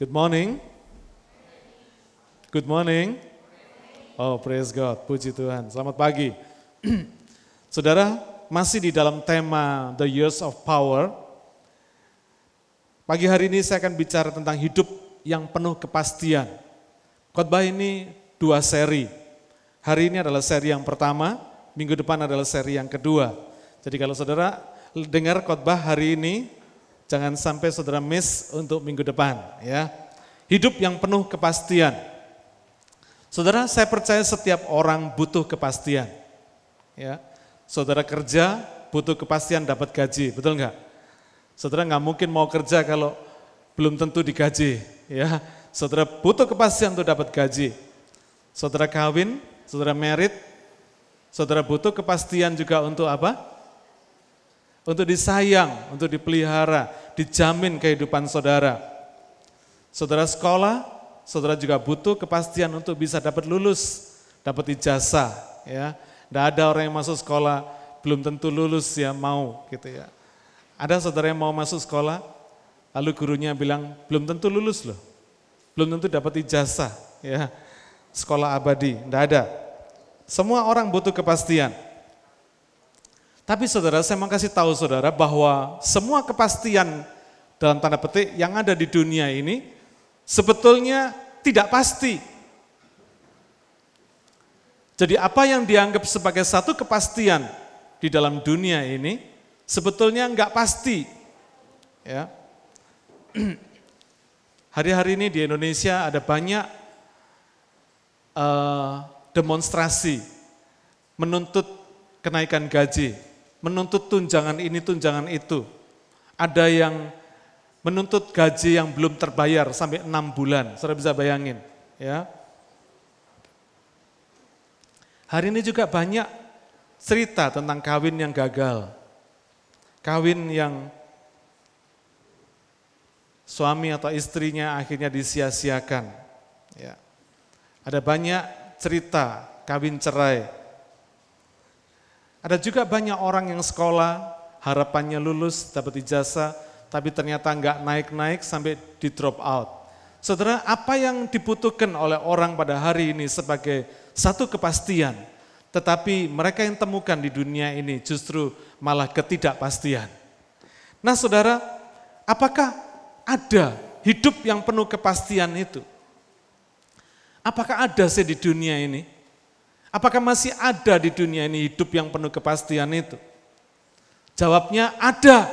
Good morning. Good morning. Oh, praise God. Puji Tuhan. Selamat pagi. Saudara, masih di dalam tema The Years of Power. Pagi hari ini saya akan bicara tentang hidup yang penuh kepastian. Khotbah ini dua seri. Hari ini adalah seri yang pertama, minggu depan adalah seri yang kedua. Jadi kalau saudara dengar khotbah hari ini, jangan sampai saudara miss untuk minggu depan ya. Hidup yang penuh kepastian. Saudara, saya percaya setiap orang butuh kepastian. Ya. Saudara kerja butuh kepastian dapat gaji, betul nggak? Saudara nggak mungkin mau kerja kalau belum tentu digaji, ya. Saudara butuh kepastian untuk dapat gaji. Saudara kawin, saudara merit, saudara butuh kepastian juga untuk apa? Untuk disayang, untuk dipelihara, dijamin kehidupan saudara. Saudara sekolah, saudara juga butuh kepastian untuk bisa dapat lulus, dapat ijazah, ya. Tidak ada orang yang masuk sekolah belum tentu lulus ya mau gitu ya. Ada saudara yang mau masuk sekolah, lalu gurunya bilang belum tentu lulus loh, belum tentu dapat ijazah ya. Sekolah abadi, tidak ada. Semua orang butuh kepastian. Tapi saudara, saya mau kasih tahu saudara bahwa semua kepastian dalam tanda petik yang ada di dunia ini sebetulnya tidak pasti. Jadi apa yang dianggap sebagai satu kepastian di dalam dunia ini sebetulnya enggak pasti. Ya. Hari-hari ini di Indonesia ada banyak uh, demonstrasi menuntut kenaikan gaji, menuntut tunjangan ini, tunjangan itu. Ada yang menuntut gaji yang belum terbayar sampai enam bulan, saudara bisa bayangin. ya Hari ini juga banyak cerita tentang kawin yang gagal. Kawin yang suami atau istrinya akhirnya disia-siakan. Ya. Ada banyak cerita kawin cerai. Ada juga banyak orang yang sekolah, harapannya lulus, dapat ijazah, tapi ternyata nggak naik-naik sampai di drop out. Saudara, apa yang dibutuhkan oleh orang pada hari ini sebagai satu kepastian, tetapi mereka yang temukan di dunia ini justru malah ketidakpastian. Nah saudara, apakah ada hidup yang penuh kepastian itu? Apakah ada sih di dunia ini? Apakah masih ada di dunia ini hidup yang penuh kepastian itu? Jawabnya ada.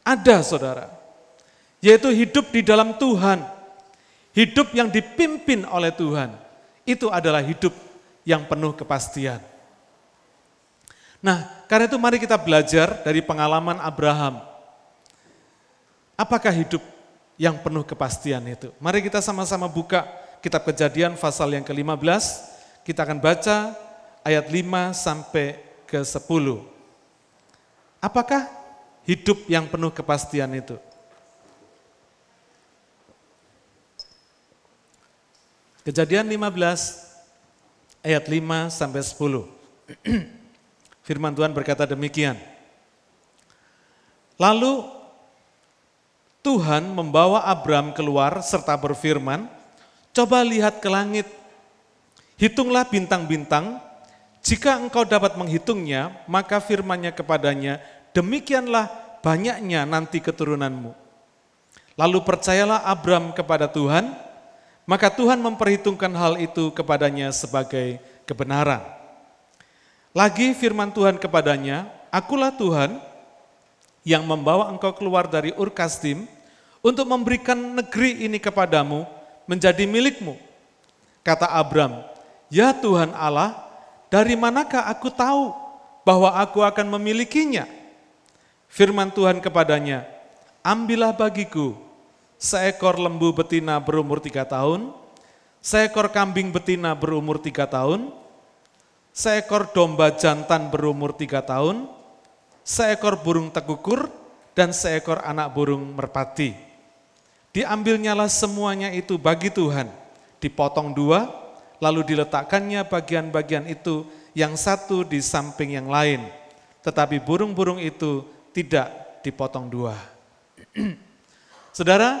Ada saudara. Yaitu hidup di dalam Tuhan. Hidup yang dipimpin oleh Tuhan. Itu adalah hidup yang penuh kepastian. Nah, karena itu mari kita belajar dari pengalaman Abraham. Apakah hidup yang penuh kepastian itu? Mari kita sama-sama buka kitab kejadian pasal yang ke-15. Kita akan baca ayat 5 sampai ke 10. Apakah hidup yang penuh kepastian itu? Kejadian 15 ayat 5 sampai 10. Firman Tuhan berkata demikian. Lalu Tuhan membawa Abram keluar serta berfirman, "Coba lihat ke langit, hitunglah bintang-bintang, jika engkau dapat menghitungnya, maka firmannya kepadanya, demikianlah banyaknya nanti keturunanmu." Lalu percayalah Abram kepada Tuhan, maka Tuhan memperhitungkan hal itu kepadanya sebagai kebenaran. Lagi firman Tuhan kepadanya, akulah Tuhan yang membawa engkau keluar dari Ur Kasdim untuk memberikan negeri ini kepadamu menjadi milikmu. Kata Abram, ya Tuhan Allah, dari manakah aku tahu bahwa aku akan memilikinya? Firman Tuhan kepadanya, ambillah bagiku seekor lembu betina berumur tiga tahun, seekor kambing betina berumur tiga tahun, seekor domba jantan berumur tiga tahun, seekor burung tekukur, dan seekor anak burung merpati. Diambilnyalah semuanya itu bagi Tuhan, dipotong dua, lalu diletakkannya bagian-bagian itu yang satu di samping yang lain. Tetapi burung-burung itu tidak dipotong dua. Saudara,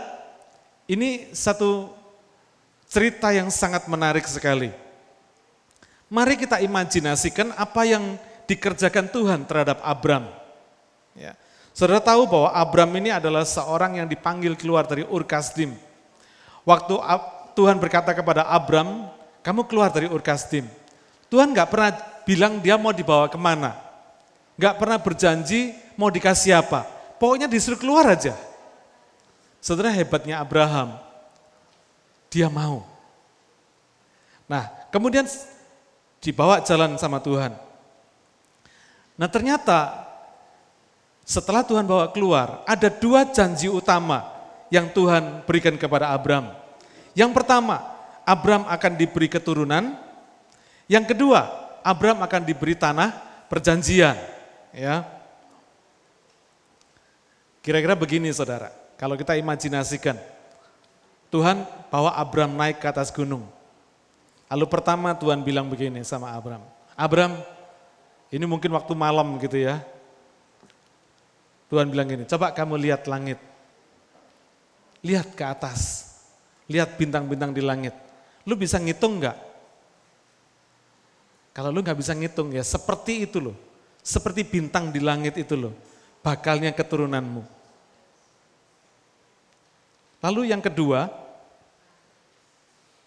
ini satu cerita yang sangat menarik sekali. Mari kita imajinasikan apa yang dikerjakan Tuhan terhadap Abram. Ya. Saudara tahu bahwa Abram ini adalah seorang yang dipanggil keluar dari Ur Kasdim. Waktu Tuhan berkata kepada Abram, kamu keluar dari Ur Kasdim. Tuhan nggak pernah bilang dia mau dibawa ke mana. Nggak pernah berjanji mau dikasih apa. Pokoknya disuruh keluar aja. Saudara hebatnya Abraham, dia mau. Nah, kemudian dibawa jalan sama Tuhan. Nah ternyata setelah Tuhan bawa keluar, ada dua janji utama yang Tuhan berikan kepada Abram. Yang pertama, Abram akan diberi keturunan. Yang kedua, Abram akan diberi tanah perjanjian. Ya, Kira-kira begini saudara, kalau kita imajinasikan, Tuhan bawa Abram naik ke atas gunung. Lalu pertama Tuhan bilang begini sama Abram, Abram ini mungkin waktu malam gitu ya. Tuhan bilang gini, coba kamu lihat langit. Lihat ke atas. Lihat bintang-bintang di langit. Lu bisa ngitung nggak? Kalau lu nggak bisa ngitung ya seperti itu loh. Seperti bintang di langit itu loh. Bakalnya keturunanmu. Lalu yang kedua,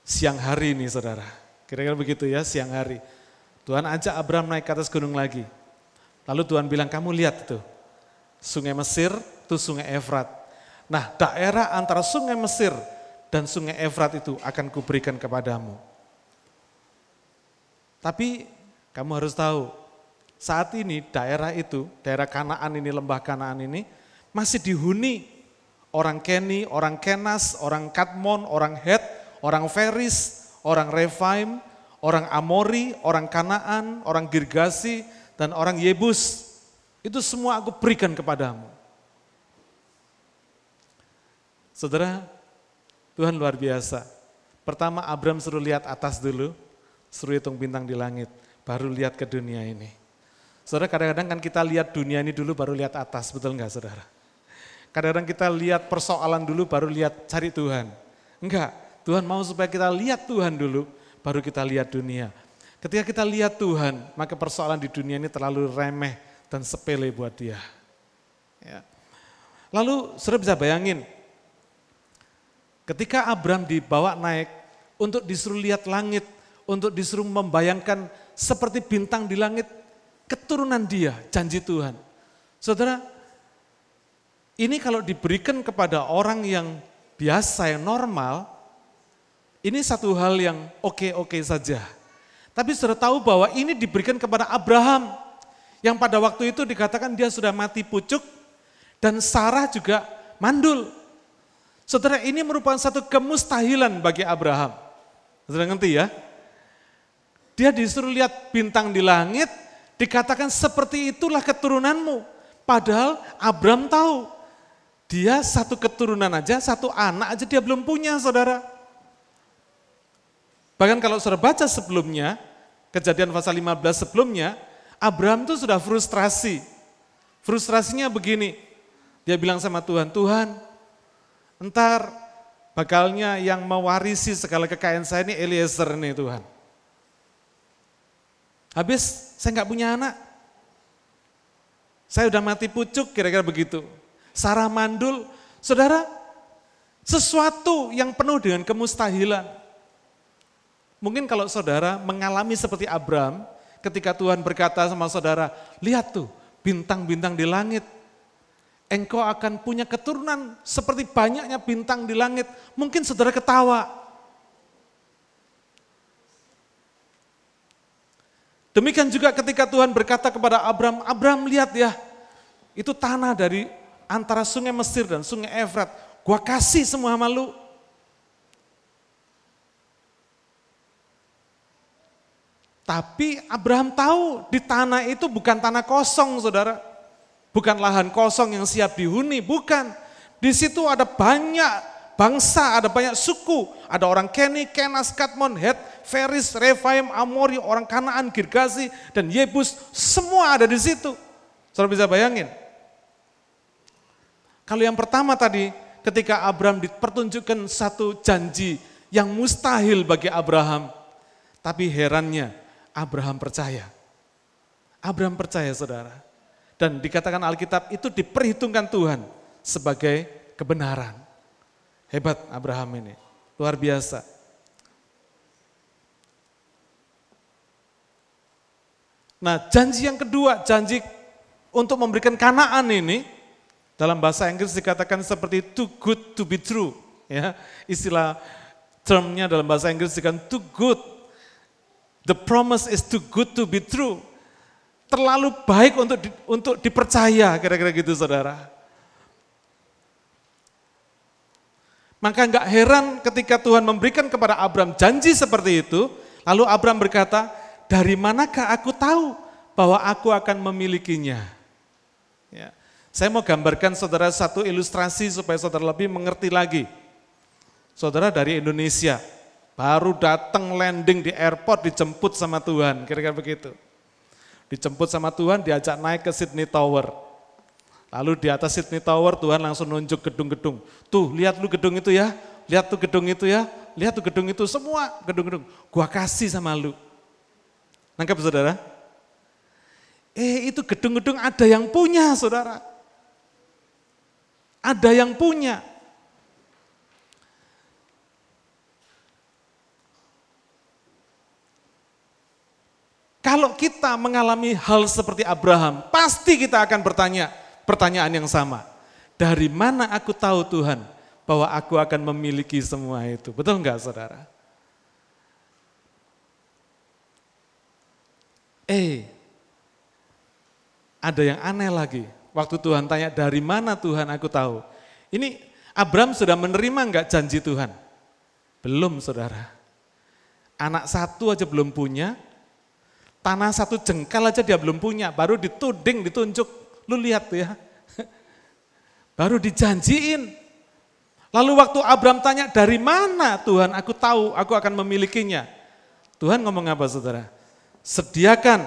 siang hari ini saudara. Kira-kira begitu ya, siang hari. Tuhan ajak Abraham naik ke atas gunung lagi. Lalu Tuhan bilang, kamu lihat itu, sungai Mesir, itu sungai Efrat. Nah daerah antara sungai Mesir dan sungai Efrat itu akan kuberikan kepadamu. Tapi kamu harus tahu, saat ini daerah itu, daerah Kanaan ini, lembah Kanaan ini, masih dihuni orang Keni, orang Kenas, orang Katmon, orang Het, orang Feris, orang Refaim, orang Amori, orang Kanaan, orang Girgasi, dan orang Yebus. Itu semua aku berikan kepadamu. Saudara, Tuhan luar biasa. Pertama Abram suruh lihat atas dulu, suruh hitung bintang di langit, baru lihat ke dunia ini. Saudara kadang-kadang kan kita lihat dunia ini dulu baru lihat atas, betul enggak saudara? Kadang-kadang kita lihat persoalan dulu baru lihat cari Tuhan. Enggak, Tuhan mau supaya kita lihat Tuhan dulu, baru kita lihat dunia. Ketika kita lihat Tuhan, maka persoalan di dunia ini terlalu remeh dan sepele buat dia. Ya. Lalu sudah bisa bayangin, ketika Abram dibawa naik untuk disuruh lihat langit, untuk disuruh membayangkan seperti bintang di langit, keturunan dia, janji Tuhan. Saudara, ini kalau diberikan kepada orang yang biasa, yang normal, ini satu hal yang oke-oke saja. Tapi sudah tahu bahwa ini diberikan kepada Abraham. Yang pada waktu itu dikatakan dia sudah mati pucuk dan Sarah juga mandul. Saudara ini merupakan satu kemustahilan bagi Abraham. Saudara ngerti ya? Dia disuruh lihat bintang di langit, dikatakan seperti itulah keturunanmu. Padahal Abraham tahu, dia satu keturunan aja, satu anak aja dia belum punya saudara. Bahkan kalau saudara baca sebelumnya, kejadian pasal 15 sebelumnya, Abraham itu sudah frustrasi. Frustrasinya begini, dia bilang sama Tuhan, Tuhan, entar bakalnya yang mewarisi segala kekayaan saya ini Eliezer nih Tuhan. Habis saya nggak punya anak, saya udah mati pucuk kira-kira begitu. Sarah mandul, saudara, sesuatu yang penuh dengan kemustahilan. Mungkin kalau saudara mengalami seperti Abraham, ketika Tuhan berkata sama saudara, lihat tuh bintang-bintang di langit. Engkau akan punya keturunan seperti banyaknya bintang di langit. Mungkin saudara ketawa. Demikian juga ketika Tuhan berkata kepada Abraham, Abraham lihat ya, itu tanah dari antara sungai Mesir dan sungai Efrat. Gua kasih semua malu. Tapi Abraham tahu di tanah itu bukan tanah kosong saudara. Bukan lahan kosong yang siap dihuni, bukan. Di situ ada banyak bangsa, ada banyak suku. Ada orang Keni, Kenas, Katmon, Het, Feris, Refaim, Amori, orang Kanaan, Girgazi, dan Yebus. Semua ada di situ. Saudara bisa bayangin. Kalau yang pertama tadi, ketika Abraham dipertunjukkan satu janji yang mustahil bagi Abraham. Tapi herannya Abraham percaya. Abraham percaya saudara. Dan dikatakan Alkitab itu diperhitungkan Tuhan sebagai kebenaran. Hebat Abraham ini, luar biasa. Nah janji yang kedua, janji untuk memberikan kanaan ini, dalam bahasa Inggris dikatakan seperti too good to be true. Ya, istilah termnya dalam bahasa Inggris dikatakan too good. The promise is too good to be true. Terlalu baik untuk di, untuk dipercaya, kira-kira gitu saudara. Maka nggak heran ketika Tuhan memberikan kepada Abraham janji seperti itu, lalu Abraham berkata, dari manakah aku tahu bahwa aku akan memilikinya? Ya. Saya mau gambarkan saudara satu ilustrasi supaya saudara lebih mengerti lagi. Saudara dari Indonesia, baru datang landing di airport dijemput sama Tuhan, kira-kira begitu. Dijemput sama Tuhan, diajak naik ke Sydney Tower. Lalu di atas Sydney Tower Tuhan langsung nunjuk gedung-gedung. Tuh lihat lu gedung itu ya, lihat tuh gedung itu ya, lihat tuh gedung itu, semua gedung-gedung. Gua kasih sama lu. Nangkep saudara? Eh itu gedung-gedung ada yang punya saudara. Ada yang punya. Kalau kita mengalami hal seperti Abraham, pasti kita akan bertanya pertanyaan yang sama. Dari mana aku tahu Tuhan bahwa aku akan memiliki semua itu? Betul enggak saudara? Eh, ada yang aneh lagi. Waktu Tuhan tanya, dari mana Tuhan aku tahu? Ini Abraham sudah menerima enggak janji Tuhan? Belum saudara. Anak satu aja belum punya, tanah satu jengkal aja dia belum punya, baru dituding, ditunjuk. Lu lihat tuh ya, baru dijanjiin. Lalu waktu Abraham tanya, dari mana Tuhan aku tahu aku akan memilikinya? Tuhan ngomong apa saudara? Sediakan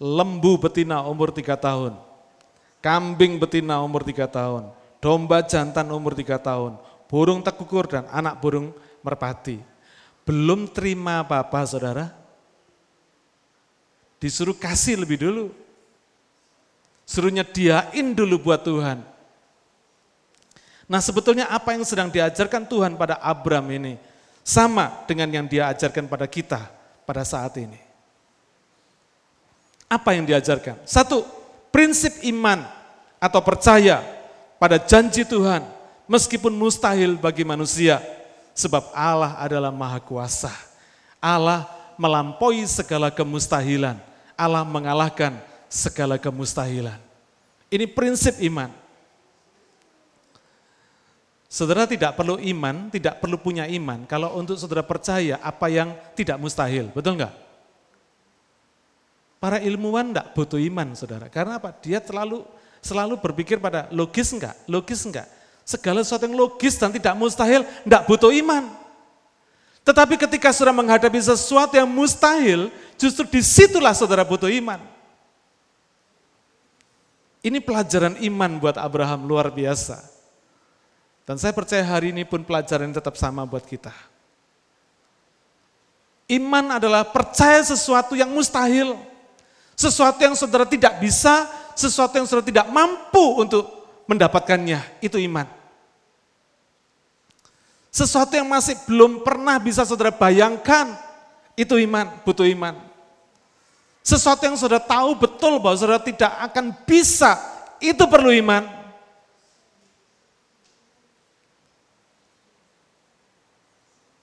lembu betina umur tiga tahun kambing betina umur tiga tahun, domba jantan umur tiga tahun, burung tekukur dan anak burung merpati. Belum terima apa-apa saudara, disuruh kasih lebih dulu. Suruhnya diain dulu buat Tuhan. Nah sebetulnya apa yang sedang diajarkan Tuhan pada Abram ini, sama dengan yang dia ajarkan pada kita pada saat ini. Apa yang diajarkan? Satu, prinsip iman atau percaya pada janji Tuhan meskipun mustahil bagi manusia sebab Allah adalah maha kuasa. Allah melampaui segala kemustahilan. Allah mengalahkan segala kemustahilan. Ini prinsip iman. Saudara tidak perlu iman, tidak perlu punya iman kalau untuk saudara percaya apa yang tidak mustahil, betul enggak? Para ilmuwan enggak butuh iman, saudara. Karena apa? Dia terlalu selalu berpikir pada logis enggak, logis enggak. Segala sesuatu yang logis dan tidak mustahil enggak butuh iman. Tetapi ketika saudara menghadapi sesuatu yang mustahil, justru di situlah saudara butuh iman. Ini pelajaran iman buat Abraham luar biasa. Dan saya percaya hari ini pun pelajaran tetap sama buat kita. Iman adalah percaya sesuatu yang mustahil. Sesuatu yang saudara tidak bisa, sesuatu yang saudara tidak mampu untuk mendapatkannya, itu iman. Sesuatu yang masih belum pernah bisa saudara bayangkan, itu iman, butuh iman. Sesuatu yang saudara tahu betul bahwa saudara tidak akan bisa, itu perlu iman.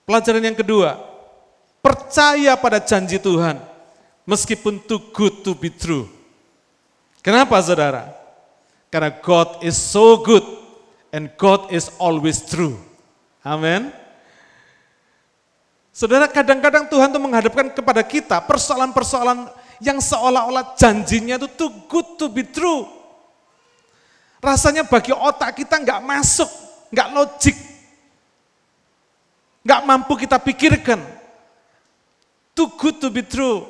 Pelajaran yang kedua, percaya pada janji Tuhan meskipun too good to be true. Kenapa saudara? Karena God is so good and God is always true. Amin. Saudara, kadang-kadang Tuhan tuh menghadapkan kepada kita persoalan-persoalan yang seolah-olah janjinya itu too good to be true. Rasanya bagi otak kita nggak masuk, nggak logik, nggak mampu kita pikirkan. Too good to be true.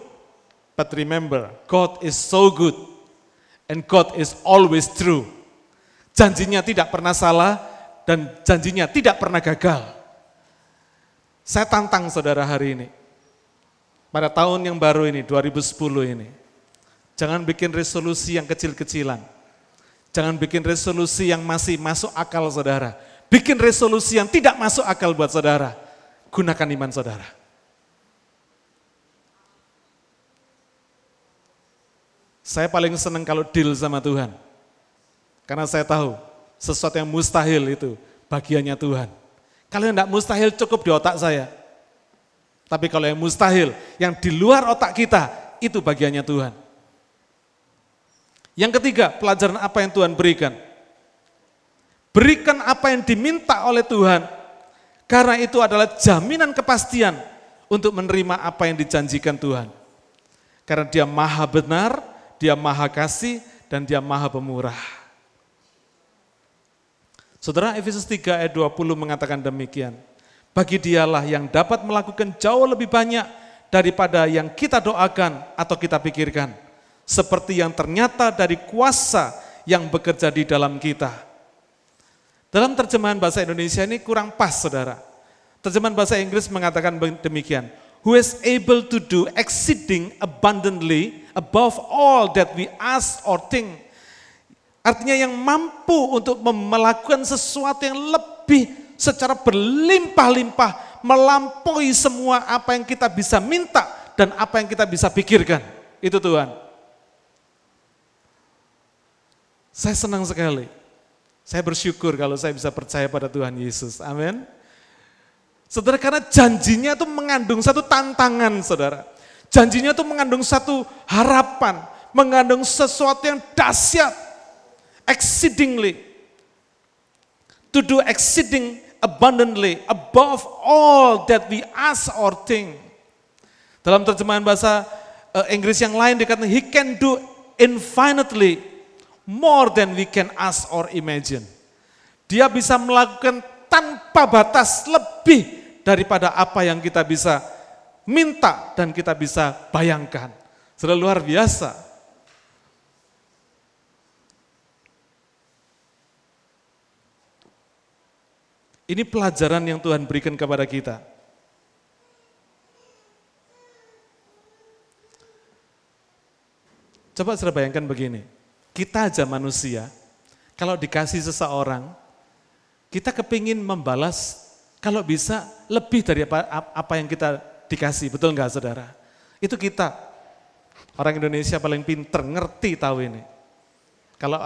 But remember, God is so good and God is always true. Janjinya tidak pernah salah dan janjinya tidak pernah gagal. Saya tantang saudara hari ini. Pada tahun yang baru ini, 2010 ini. Jangan bikin resolusi yang kecil-kecilan. Jangan bikin resolusi yang masih masuk akal saudara. Bikin resolusi yang tidak masuk akal buat saudara. Gunakan iman saudara. Saya paling senang kalau deal sama Tuhan. Karena saya tahu sesuatu yang mustahil itu bagiannya Tuhan. Kalau tidak mustahil cukup di otak saya. Tapi kalau yang mustahil, yang di luar otak kita, itu bagiannya Tuhan. Yang ketiga, pelajaran apa yang Tuhan berikan? Berikan apa yang diminta oleh Tuhan, karena itu adalah jaminan kepastian untuk menerima apa yang dijanjikan Tuhan. Karena dia maha benar, dia maha kasih, dan dia maha pemurah. Saudara Efesus 3 ayat 20 mengatakan demikian. Bagi dialah yang dapat melakukan jauh lebih banyak daripada yang kita doakan atau kita pikirkan. Seperti yang ternyata dari kuasa yang bekerja di dalam kita. Dalam terjemahan bahasa Indonesia ini kurang pas saudara. Terjemahan bahasa Inggris mengatakan demikian who is able to do exceeding abundantly above all that we ask or think. Artinya yang mampu untuk melakukan sesuatu yang lebih secara berlimpah-limpah melampaui semua apa yang kita bisa minta dan apa yang kita bisa pikirkan. Itu Tuhan. Saya senang sekali. Saya bersyukur kalau saya bisa percaya pada Tuhan Yesus. Amin. Saudara, karena janjinya itu mengandung satu tantangan, saudara. Janjinya itu mengandung satu harapan, mengandung sesuatu yang dahsyat, exceedingly. To do exceeding abundantly, above all that we ask or think. Dalam terjemahan bahasa uh, Inggris yang lain dikatakan, He can do infinitely more than we can ask or imagine. Dia bisa melakukan tanpa batas lebih daripada apa yang kita bisa minta dan kita bisa bayangkan. Sudah luar biasa. Ini pelajaran yang Tuhan berikan kepada kita. Coba saya bayangkan begini, kita aja manusia, kalau dikasih seseorang, kita kepingin membalas kalau bisa lebih dari apa, apa yang kita dikasih, betul nggak saudara? Itu kita, orang Indonesia paling pinter, ngerti tahu ini. Kalau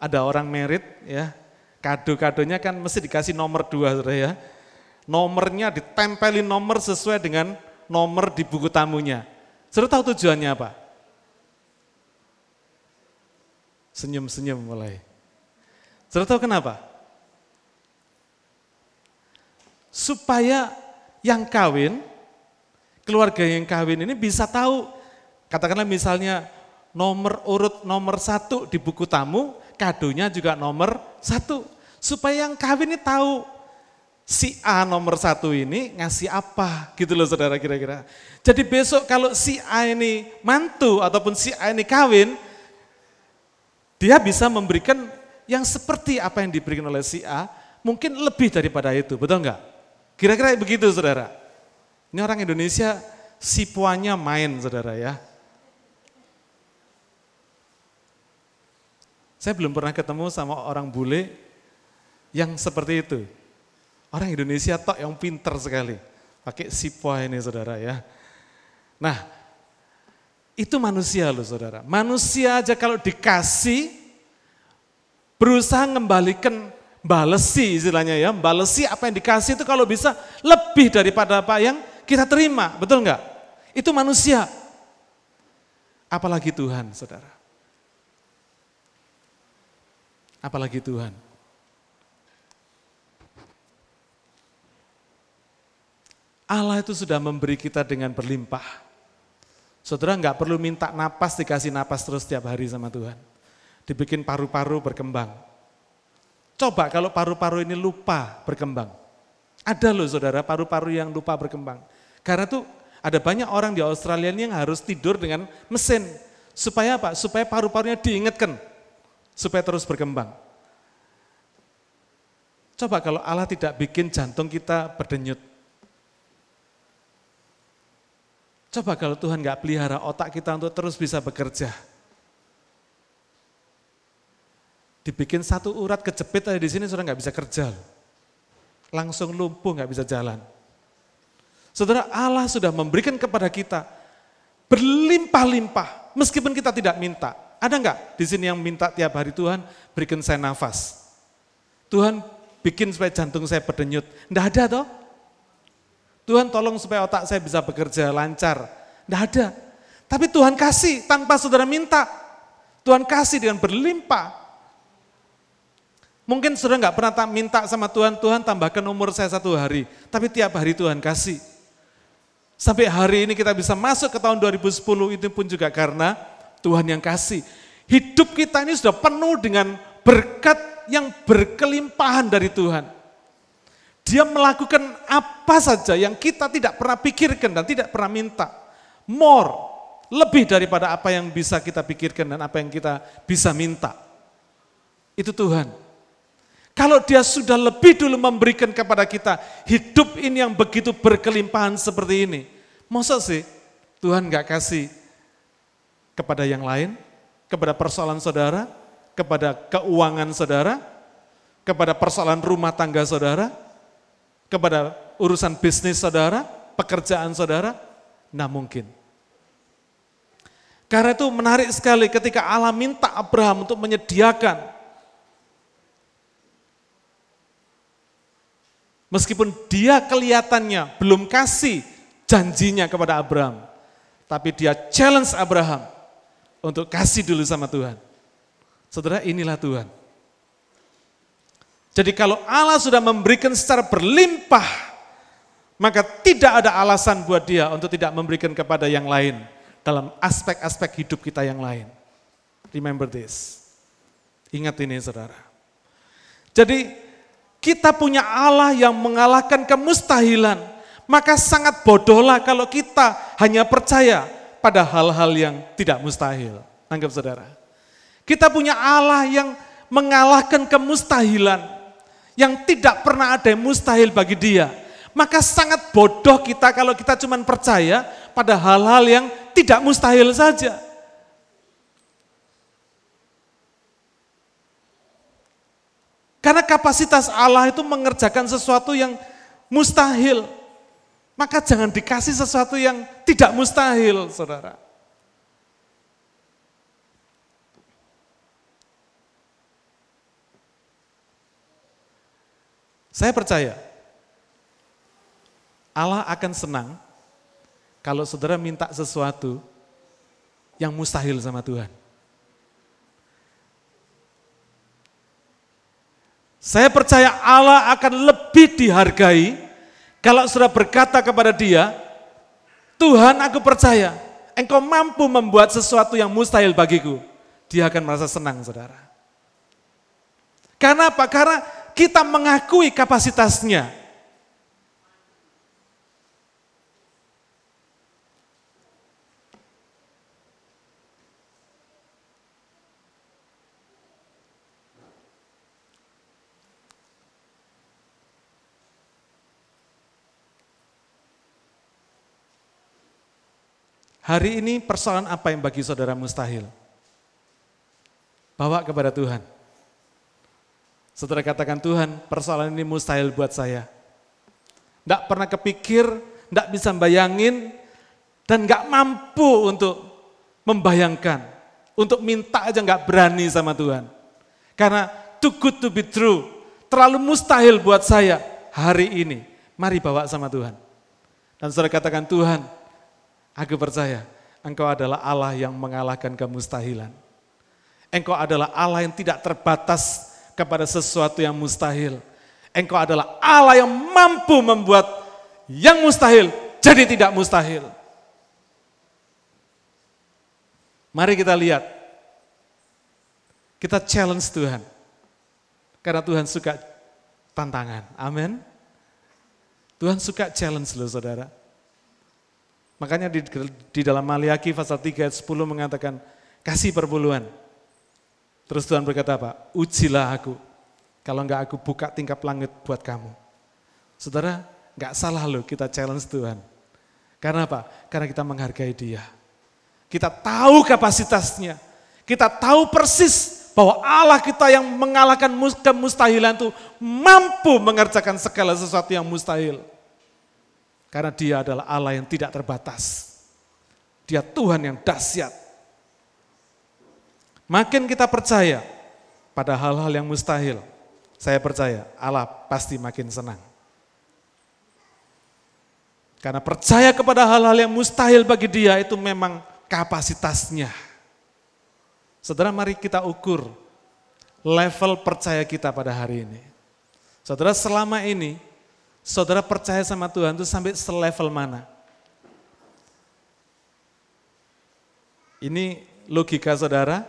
ada orang merit ya, kado-kadonya kan mesti dikasih nomor dua saudara ya. Nomornya ditempelin nomor sesuai dengan nomor di buku tamunya. Saudara tahu tujuannya apa? Senyum-senyum mulai. Saudara tahu kenapa? supaya yang kawin, keluarga yang kawin ini bisa tahu, katakanlah misalnya nomor urut nomor satu di buku tamu, kadonya juga nomor satu. Supaya yang kawin ini tahu si A nomor satu ini ngasih apa gitu loh saudara kira-kira. Jadi besok kalau si A ini mantu ataupun si A ini kawin, dia bisa memberikan yang seperti apa yang diberikan oleh si A, mungkin lebih daripada itu, betul enggak? Kira-kira begitu saudara. Ini orang Indonesia sipuannya main saudara ya. Saya belum pernah ketemu sama orang bule yang seperti itu. Orang Indonesia tok yang pinter sekali. Pakai sipua ini saudara ya. Nah, itu manusia loh saudara. Manusia aja kalau dikasih, berusaha mengembalikan balesi istilahnya ya, balesi apa yang dikasih itu kalau bisa lebih daripada apa yang kita terima, betul enggak? Itu manusia. Apalagi Tuhan, saudara. Apalagi Tuhan. Allah itu sudah memberi kita dengan berlimpah. Saudara nggak perlu minta napas, dikasih napas terus setiap hari sama Tuhan. Dibikin paru-paru berkembang Coba kalau paru-paru ini lupa berkembang. Ada loh saudara paru-paru yang lupa berkembang. Karena tuh ada banyak orang di Australia ini yang harus tidur dengan mesin. Supaya apa? Supaya paru-parunya diingatkan. Supaya terus berkembang. Coba kalau Allah tidak bikin jantung kita berdenyut. Coba kalau Tuhan nggak pelihara otak kita untuk terus bisa bekerja. Dibikin satu urat kejepit aja di sini sudah nggak bisa kerja. Langsung lumpuh nggak bisa jalan. Saudara Allah sudah memberikan kepada kita berlimpah-limpah meskipun kita tidak minta. Ada nggak di sini yang minta tiap hari Tuhan berikan saya nafas? Tuhan bikin supaya jantung saya berdenyut. Tidak ada toh? Tuhan tolong supaya otak saya bisa bekerja lancar. Tidak ada. Tapi Tuhan kasih tanpa saudara minta. Tuhan kasih dengan berlimpah. Mungkin saudara nggak pernah minta sama Tuhan, Tuhan tambahkan umur saya satu hari. Tapi tiap hari Tuhan kasih. Sampai hari ini kita bisa masuk ke tahun 2010 itu pun juga karena Tuhan yang kasih. Hidup kita ini sudah penuh dengan berkat yang berkelimpahan dari Tuhan. Dia melakukan apa saja yang kita tidak pernah pikirkan dan tidak pernah minta. More, lebih daripada apa yang bisa kita pikirkan dan apa yang kita bisa minta. Itu Tuhan. Kalau dia sudah lebih dulu memberikan kepada kita hidup ini yang begitu berkelimpahan seperti ini. Masa sih Tuhan gak kasih kepada yang lain, kepada persoalan saudara, kepada keuangan saudara, kepada persoalan rumah tangga saudara, kepada urusan bisnis saudara, pekerjaan saudara? Nah mungkin. Karena itu menarik sekali ketika Allah minta Abraham untuk menyediakan Meskipun dia kelihatannya belum kasih janjinya kepada Abraham, tapi dia challenge Abraham untuk kasih dulu sama Tuhan. Saudara, inilah Tuhan. Jadi kalau Allah sudah memberikan secara berlimpah, maka tidak ada alasan buat dia untuk tidak memberikan kepada yang lain dalam aspek-aspek hidup kita yang lain. Remember this. Ingat ini saudara. Jadi kita punya Allah yang mengalahkan kemustahilan. Maka sangat bodohlah kalau kita hanya percaya pada hal-hal yang tidak mustahil. Anggap saudara. Kita punya Allah yang mengalahkan kemustahilan yang tidak pernah ada yang mustahil bagi dia. Maka sangat bodoh kita kalau kita cuma percaya pada hal-hal yang tidak mustahil saja. Karena kapasitas Allah itu mengerjakan sesuatu yang mustahil. Maka jangan dikasih sesuatu yang tidak mustahil, saudara. Saya percaya Allah akan senang kalau saudara minta sesuatu yang mustahil sama Tuhan. Saya percaya Allah akan lebih dihargai kalau saudara berkata kepada dia, Tuhan aku percaya, engkau mampu membuat sesuatu yang mustahil bagiku. Dia akan merasa senang saudara. Karena apa? Karena kita mengakui kapasitasnya. Hari ini persoalan apa yang bagi saudara mustahil? Bawa kepada Tuhan. Saudara katakan Tuhan persoalan ini mustahil buat saya. Tidak pernah kepikir, tidak bisa bayangin, dan nggak mampu untuk membayangkan. Untuk minta aja nggak berani sama Tuhan. Karena too good to be true, terlalu mustahil buat saya hari ini. Mari bawa sama Tuhan. Dan saudara katakan Tuhan, aku percaya Engkau adalah Allah yang mengalahkan kemustahilan. Engkau adalah Allah yang tidak terbatas kepada sesuatu yang mustahil. Engkau adalah Allah yang mampu membuat yang mustahil jadi tidak mustahil. Mari kita lihat. Kita challenge Tuhan. Karena Tuhan suka tantangan. Amin. Tuhan suka challenge loh saudara. Makanya di, di dalam Maliaki pasal 3 ayat 10 mengatakan, kasih perpuluhan Terus Tuhan berkata apa? Ujilah aku Kalau enggak aku buka tingkap langit buat kamu. Saudara, enggak salah loh kita challenge Tuhan. Karena apa? Karena kita menghargai dia. Kita tahu kapasitasnya. Kita tahu persis bahwa Allah kita yang mengalahkan kemustahilan itu mampu mengerjakan segala sesuatu yang mustahil. Karena dia adalah Allah yang tidak terbatas. Dia Tuhan yang dahsyat. Makin kita percaya pada hal-hal yang mustahil, saya percaya Allah pasti makin senang. Karena percaya kepada hal-hal yang mustahil bagi dia itu memang kapasitasnya. Saudara mari kita ukur level percaya kita pada hari ini. Saudara selama ini, saudara percaya sama Tuhan itu sampai selevel mana? Ini logika saudara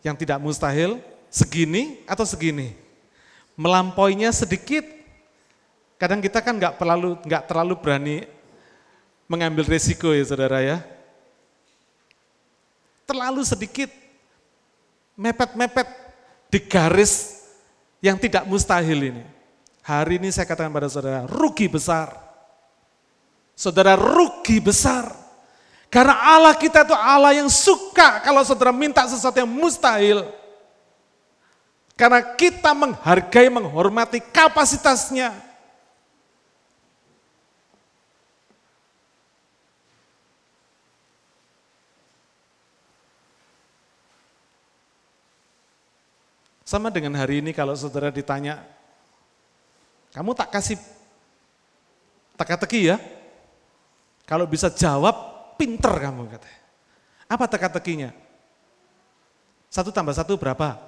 yang tidak mustahil, segini atau segini? melampauinya sedikit. Kadang kita kan nggak terlalu nggak terlalu berani mengambil resiko ya saudara ya. Terlalu sedikit, mepet-mepet di garis yang tidak mustahil ini. Hari ini saya katakan pada saudara, rugi besar. Saudara rugi besar. Karena Allah kita itu Allah yang suka kalau saudara minta sesuatu yang mustahil. Karena kita menghargai, menghormati kapasitasnya. Sama dengan hari ini kalau saudara ditanya, kamu tak kasih teka-teki ya? Kalau bisa jawab, pinter kamu katanya. Apa teka-tekinya? Satu tambah satu berapa?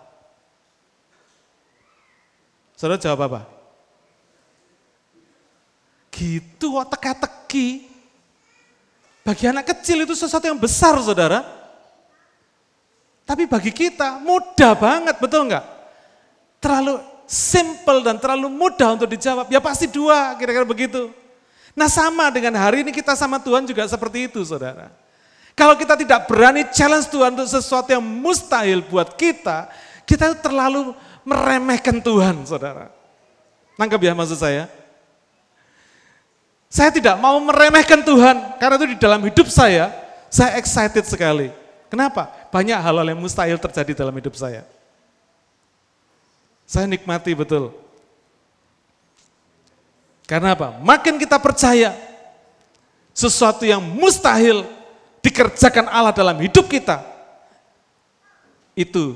Saudara jawab apa? Gitu kok teka-teki. Bagi anak kecil itu sesuatu yang besar saudara. Tapi bagi kita mudah banget, betul enggak? Terlalu simple dan terlalu mudah untuk dijawab. Ya pasti dua, kira-kira begitu. Nah sama dengan hari ini kita sama Tuhan juga seperti itu saudara. Kalau kita tidak berani challenge Tuhan untuk sesuatu yang mustahil buat kita, kita terlalu meremehkan Tuhan, saudara. Nangkep ya maksud saya? Saya tidak mau meremehkan Tuhan, karena itu di dalam hidup saya, saya excited sekali. Kenapa? Banyak hal-hal yang mustahil terjadi dalam hidup saya. Saya nikmati betul. Karena apa? Makin kita percaya sesuatu yang mustahil dikerjakan Allah dalam hidup kita, itu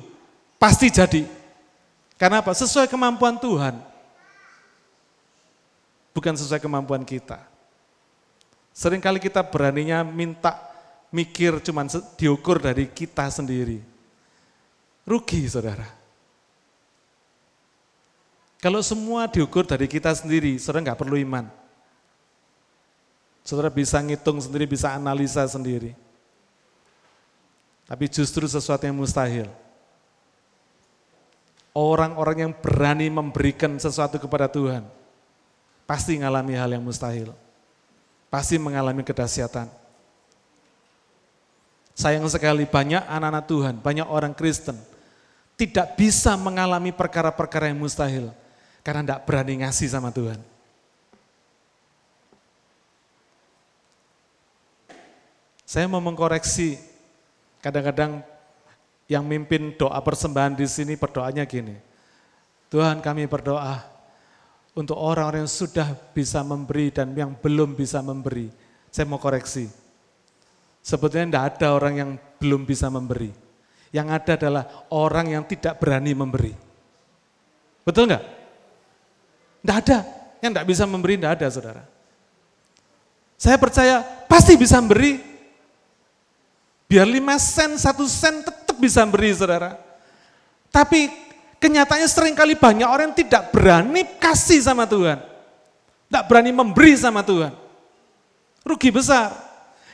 pasti jadi karena apa? Sesuai kemampuan Tuhan. Bukan sesuai kemampuan kita. Seringkali kita beraninya minta mikir cuman diukur dari kita sendiri. Rugi saudara. Kalau semua diukur dari kita sendiri, saudara nggak perlu iman. Saudara bisa ngitung sendiri, bisa analisa sendiri. Tapi justru sesuatu yang mustahil Orang-orang yang berani memberikan sesuatu kepada Tuhan, pasti mengalami hal yang mustahil. Pasti mengalami kedahsyatan. Sayang sekali banyak anak-anak Tuhan, banyak orang Kristen, tidak bisa mengalami perkara-perkara yang mustahil, karena tidak berani ngasih sama Tuhan. Saya mau mengkoreksi, kadang-kadang yang mimpin doa persembahan di sini berdoanya gini. Tuhan kami berdoa untuk orang-orang yang sudah bisa memberi dan yang belum bisa memberi. Saya mau koreksi. Sebetulnya tidak ada orang yang belum bisa memberi. Yang ada adalah orang yang tidak berani memberi. Betul enggak? Tidak ada. Yang tidak bisa memberi tidak ada saudara. Saya percaya pasti bisa memberi. Biar lima sen, satu sen tetap bisa beri saudara. Tapi kenyataannya sering kali banyak orang yang tidak berani kasih sama Tuhan. Tidak berani memberi sama Tuhan. Rugi besar.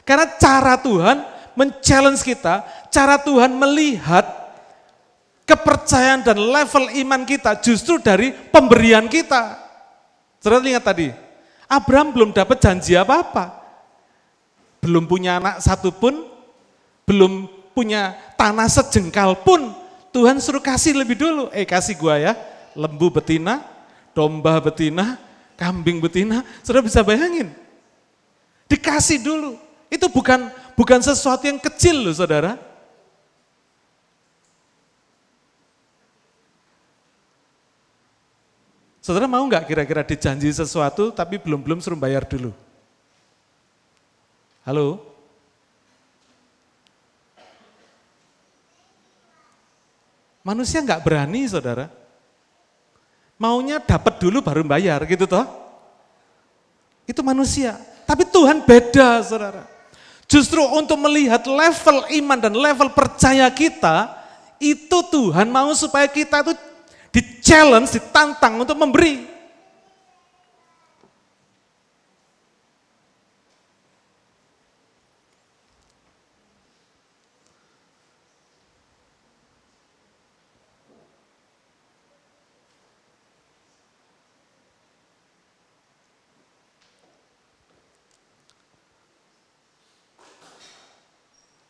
Karena cara Tuhan men-challenge kita, cara Tuhan melihat kepercayaan dan level iman kita justru dari pemberian kita. Saudara lihat tadi, Abraham belum dapat janji apa-apa. Belum punya anak satu pun, belum punya tanah sejengkal pun Tuhan suruh kasih lebih dulu. Eh kasih gua ya, lembu betina, domba betina, kambing betina, saudara bisa bayangin. Dikasih dulu. Itu bukan bukan sesuatu yang kecil loh saudara. Saudara mau nggak kira-kira dijanji sesuatu tapi belum-belum suruh bayar dulu? Halo? Manusia nggak berani saudara. Maunya dapat dulu baru bayar gitu toh. Itu manusia. Tapi Tuhan beda saudara. Justru untuk melihat level iman dan level percaya kita, itu Tuhan mau supaya kita itu di-challenge, ditantang untuk memberi.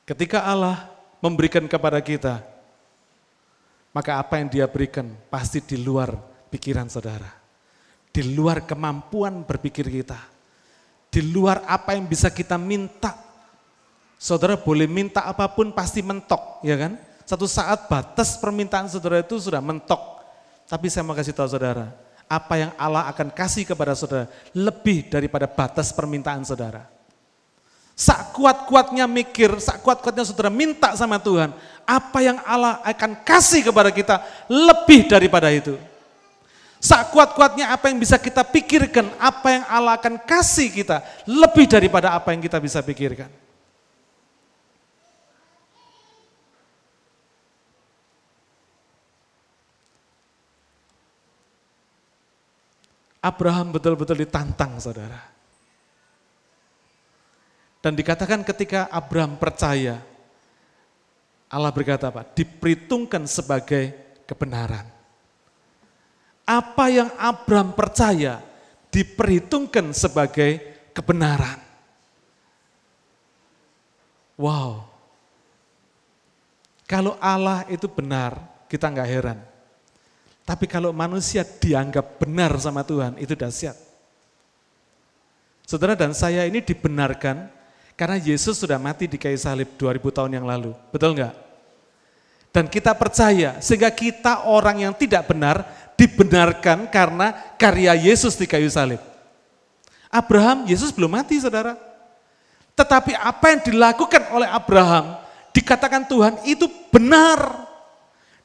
Ketika Allah memberikan kepada kita, maka apa yang dia berikan pasti di luar pikiran saudara. Di luar kemampuan berpikir kita. Di luar apa yang bisa kita minta. Saudara boleh minta apa pun pasti mentok, ya kan? Satu saat batas permintaan saudara itu sudah mentok. Tapi saya mau kasih tahu saudara, apa yang Allah akan kasih kepada saudara lebih daripada batas permintaan saudara. Sak kuat-kuatnya mikir, sak kuat-kuatnya saudara minta sama Tuhan. Apa yang Allah akan kasih kepada kita lebih daripada itu. Sak kuat-kuatnya apa yang bisa kita pikirkan, apa yang Allah akan kasih kita lebih daripada apa yang kita bisa pikirkan. Abraham betul-betul ditantang saudara. Dan dikatakan ketika Abraham percaya, Allah berkata apa? Diperhitungkan sebagai kebenaran. Apa yang Abraham percaya diperhitungkan sebagai kebenaran. Wow. Kalau Allah itu benar, kita nggak heran. Tapi kalau manusia dianggap benar sama Tuhan, itu dahsyat. Saudara dan saya ini dibenarkan karena Yesus sudah mati di kayu salib 2000 tahun yang lalu. Betul enggak? Dan kita percaya sehingga kita orang yang tidak benar dibenarkan karena karya Yesus di kayu salib. Abraham, Yesus belum mati saudara. Tetapi apa yang dilakukan oleh Abraham, dikatakan Tuhan itu benar.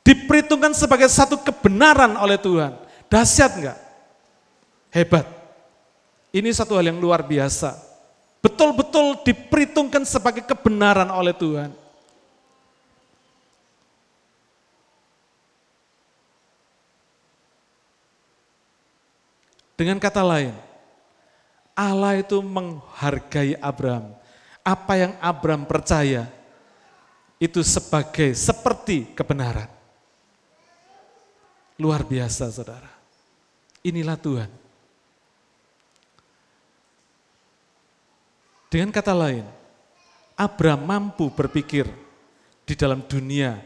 Diperhitungkan sebagai satu kebenaran oleh Tuhan. Dahsyat enggak? Hebat. Ini satu hal yang luar biasa betul-betul diperhitungkan sebagai kebenaran oleh Tuhan. Dengan kata lain, Allah itu menghargai Abraham. Apa yang Abraham percaya itu sebagai seperti kebenaran. Luar biasa saudara. Inilah Tuhan. Dengan kata lain, Abraham mampu berpikir di dalam dunia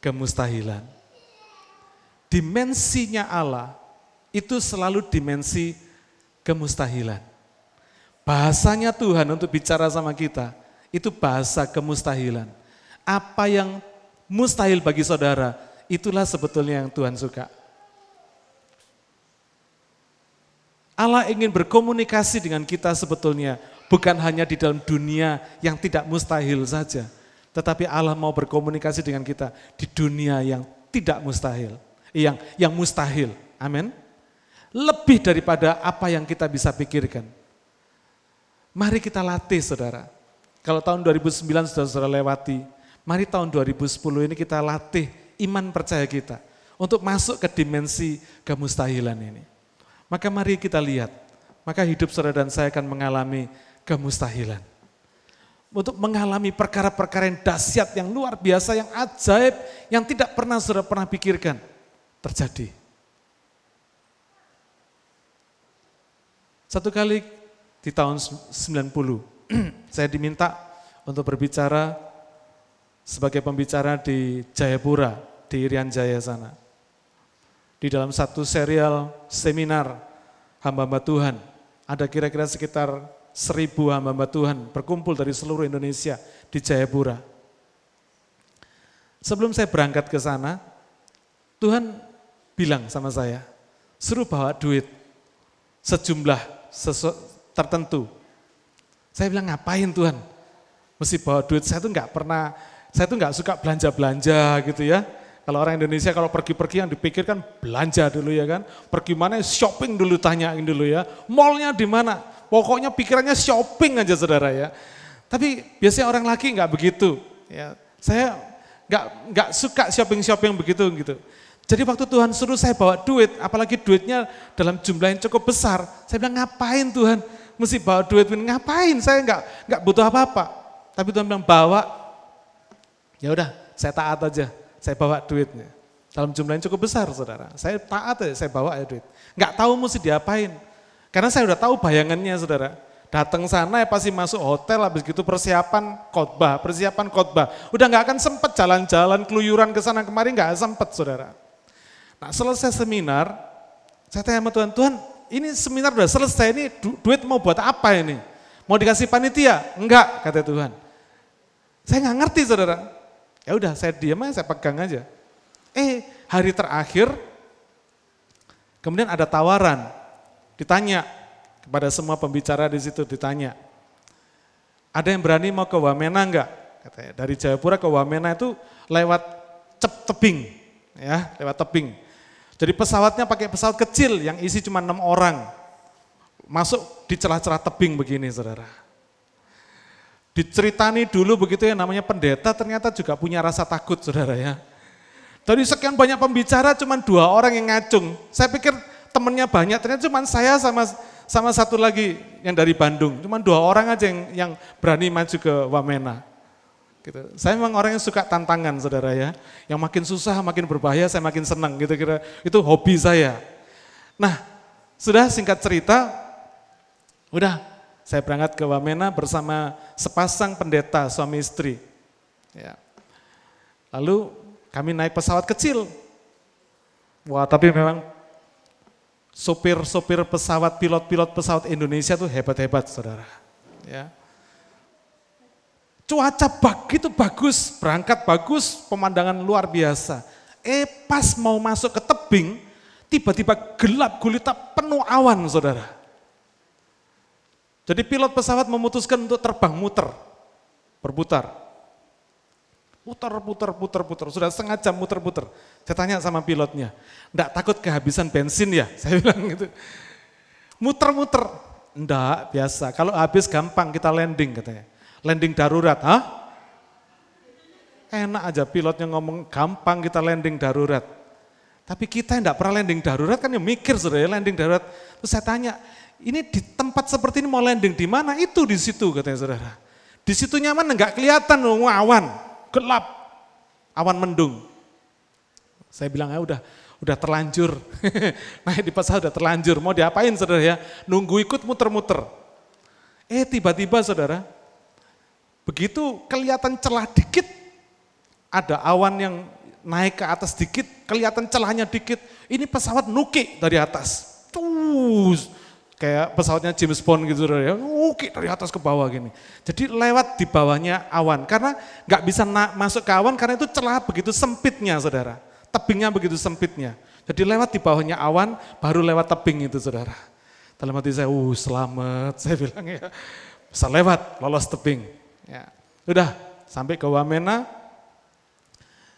kemustahilan. Dimensinya Allah itu selalu dimensi kemustahilan. Bahasanya Tuhan untuk bicara sama kita, itu bahasa kemustahilan. Apa yang mustahil bagi saudara, itulah sebetulnya yang Tuhan suka. Allah ingin berkomunikasi dengan kita sebetulnya bukan hanya di dalam dunia yang tidak mustahil saja, tetapi Allah mau berkomunikasi dengan kita di dunia yang tidak mustahil, yang yang mustahil. Amin. Lebih daripada apa yang kita bisa pikirkan. Mari kita latih Saudara. Kalau tahun 2009 sudah saudara lewati, mari tahun 2010 ini kita latih iman percaya kita untuk masuk ke dimensi kemustahilan ini. Maka mari kita lihat, maka hidup saudara dan saya akan mengalami kemustahilan. Untuk mengalami perkara-perkara yang dahsyat, yang luar biasa, yang ajaib, yang tidak pernah saudara pernah pikirkan terjadi. Satu kali di tahun 90, saya diminta untuk berbicara sebagai pembicara di Jayapura, di Irian Jaya sana. di dalam satu serial seminar hamba-hamba Tuhan. Ada kira-kira sekitar seribu hamba-hamba Tuhan berkumpul dari seluruh Indonesia di Jayapura. Sebelum saya berangkat ke sana, Tuhan bilang sama saya, suruh bawa duit sejumlah tertentu. Saya bilang ngapain Tuhan? Mesti bawa duit, saya tuh nggak pernah, saya tuh nggak suka belanja-belanja gitu ya. Kalau orang Indonesia kalau pergi-pergi yang dipikirkan belanja dulu ya kan. Pergi mana shopping dulu tanyain dulu ya. Mallnya di mana? Pokoknya pikirannya shopping aja saudara ya. Tapi biasanya orang laki nggak begitu. Ya, saya nggak nggak suka shopping-shopping begitu gitu. Jadi waktu Tuhan suruh saya bawa duit, apalagi duitnya dalam jumlah yang cukup besar, saya bilang ngapain Tuhan, mesti bawa duit, ngapain? Saya nggak nggak butuh apa-apa. Tapi Tuhan bilang bawa, ya udah, saya taat aja saya bawa duitnya. Dalam jumlah yang cukup besar saudara. Saya taat ya, saya bawa ya duit. Nggak tahu mesti diapain. Karena saya udah tahu bayangannya saudara. Datang sana ya pasti masuk hotel, habis gitu persiapan khotbah, persiapan khotbah. Udah nggak akan sempet jalan-jalan, keluyuran ke sana kemari nggak sempet saudara. Nah selesai seminar, saya tanya sama Tuhan, Tuhan ini seminar udah selesai, ini du duit mau buat apa ini? Mau dikasih panitia? Enggak, kata Tuhan. Saya nggak ngerti saudara. Ya udah saya diam aja, saya pegang aja. Eh hari terakhir, kemudian ada tawaran, ditanya kepada semua pembicara di situ, ditanya, ada yang berani mau ke Wamena enggak? Katanya, dari Jayapura ke Wamena itu lewat cep tebing, ya lewat tebing. Jadi pesawatnya pakai pesawat kecil yang isi cuma enam orang, masuk di celah-celah tebing begini saudara. Diceritani dulu begitu ya namanya pendeta ternyata juga punya rasa takut saudara ya. Dari sekian banyak pembicara cuma dua orang yang ngacung. Saya pikir temennya banyak, ternyata cuma saya sama sama satu lagi yang dari Bandung. Cuma dua orang aja yang, yang berani maju ke Wamena. Gitu. Saya memang orang yang suka tantangan saudara ya. Yang makin susah, makin berbahaya, saya makin senang gitu kira. Itu hobi saya. Nah, sudah singkat cerita, udah saya berangkat ke Wamena bersama sepasang pendeta suami istri. Ya. Lalu kami naik pesawat kecil. Wah tapi memang sopir-sopir pesawat, pilot-pilot pesawat Indonesia tuh hebat-hebat saudara. Ya. Cuaca begitu bagus, berangkat bagus, pemandangan luar biasa. Eh pas mau masuk ke tebing, tiba-tiba gelap gulita penuh awan saudara. Jadi pilot pesawat memutuskan untuk terbang muter, berputar. Putar, putar, putar, putar. Sudah setengah jam muter-puter. Saya tanya sama pilotnya, enggak takut kehabisan bensin ya? Saya bilang gitu. Muter-muter. Enggak, biasa. Kalau habis gampang kita landing katanya. Landing darurat, hah? Enak aja pilotnya ngomong gampang kita landing darurat. Tapi kita enggak pernah landing darurat kan ya mikir sudah ya landing darurat. Terus saya tanya, ini di tempat seperti ini mau landing di mana? Itu di situ katanya saudara. Di situ nyaman enggak kelihatan awan, gelap, awan mendung. Saya bilang ya udah udah terlanjur, naik di pesawat udah terlanjur, mau diapain saudara ya? Nunggu ikut muter-muter. Eh tiba-tiba saudara, begitu kelihatan celah dikit, ada awan yang naik ke atas dikit, kelihatan celahnya dikit, ini pesawat nuki dari atas. Tuh, kayak pesawatnya James Bond gitu ya, oke dari atas ke bawah gini. Jadi lewat di bawahnya awan, karena nggak bisa masuk ke awan karena itu celah begitu sempitnya saudara, tebingnya begitu sempitnya. Jadi lewat di bawahnya awan, baru lewat tebing itu saudara. Dalam hati saya, uh selamat, saya bilang ya, bisa lewat, lolos tebing. Ya. Udah, sampai ke Wamena,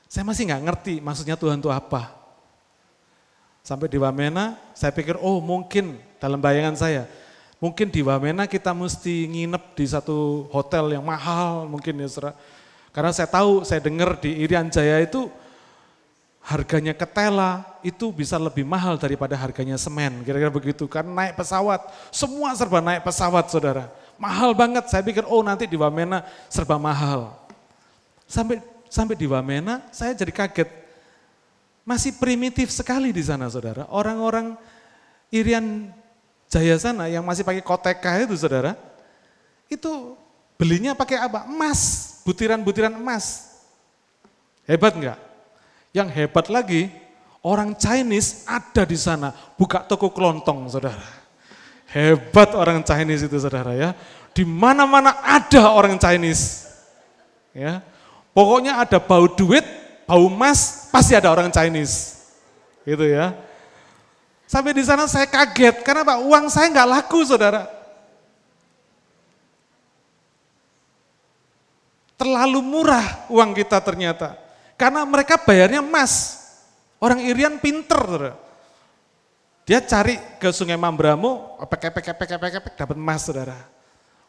saya masih nggak ngerti maksudnya Tuhan itu apa. Sampai di Wamena, saya pikir, oh mungkin dalam bayangan saya, mungkin di Wamena kita mesti nginep di satu hotel yang mahal mungkin ya saudara. Karena saya tahu, saya dengar di Irian Jaya itu harganya ketela itu bisa lebih mahal daripada harganya semen, kira-kira begitu. Karena naik pesawat, semua serba naik pesawat saudara. Mahal banget, saya pikir oh nanti di Wamena serba mahal. Sampai sampai di Wamena saya jadi kaget, masih primitif sekali di sana saudara. Orang-orang Irian Jaya sana yang masih pakai koteka itu saudara, itu belinya pakai apa? Emas, butiran-butiran emas. Hebat enggak? Yang hebat lagi, Orang Chinese ada di sana, buka toko kelontong, saudara. Hebat orang Chinese itu, saudara ya. Di mana-mana ada orang Chinese. Ya, pokoknya ada bau duit, bau emas, pasti ada orang Chinese. Gitu ya. Sampai di sana saya kaget, karena apa? Uang saya nggak laku, saudara. Terlalu murah uang kita ternyata. Karena mereka bayarnya emas. Orang Irian pinter. Saudara. Dia cari ke sungai Mambramo, pek pek pek pek pek dapat emas saudara.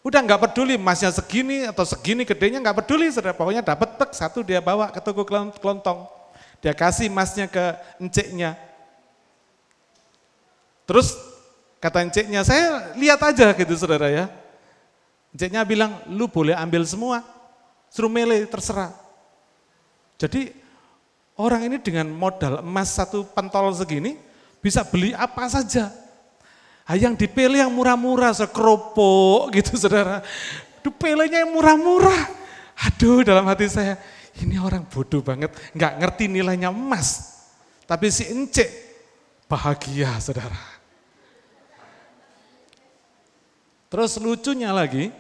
Udah nggak peduli emasnya segini atau segini gedenya nggak peduli saudara. Pokoknya dapat pek satu dia bawa ke toko kelontong. Dia kasih emasnya ke enciknya. Terus kata enciknya, saya lihat aja gitu saudara ya. Enciknya bilang, lu boleh ambil semua, suruh mele terserah. Jadi Orang ini dengan modal emas satu pentol segini bisa beli apa saja. Nah, yang dipilih yang murah-murah, sekropok gitu saudara. Dipilihnya yang murah-murah. Aduh dalam hati saya, ini orang bodoh banget, nggak ngerti nilainya emas. Tapi si encik bahagia saudara. Terus lucunya lagi,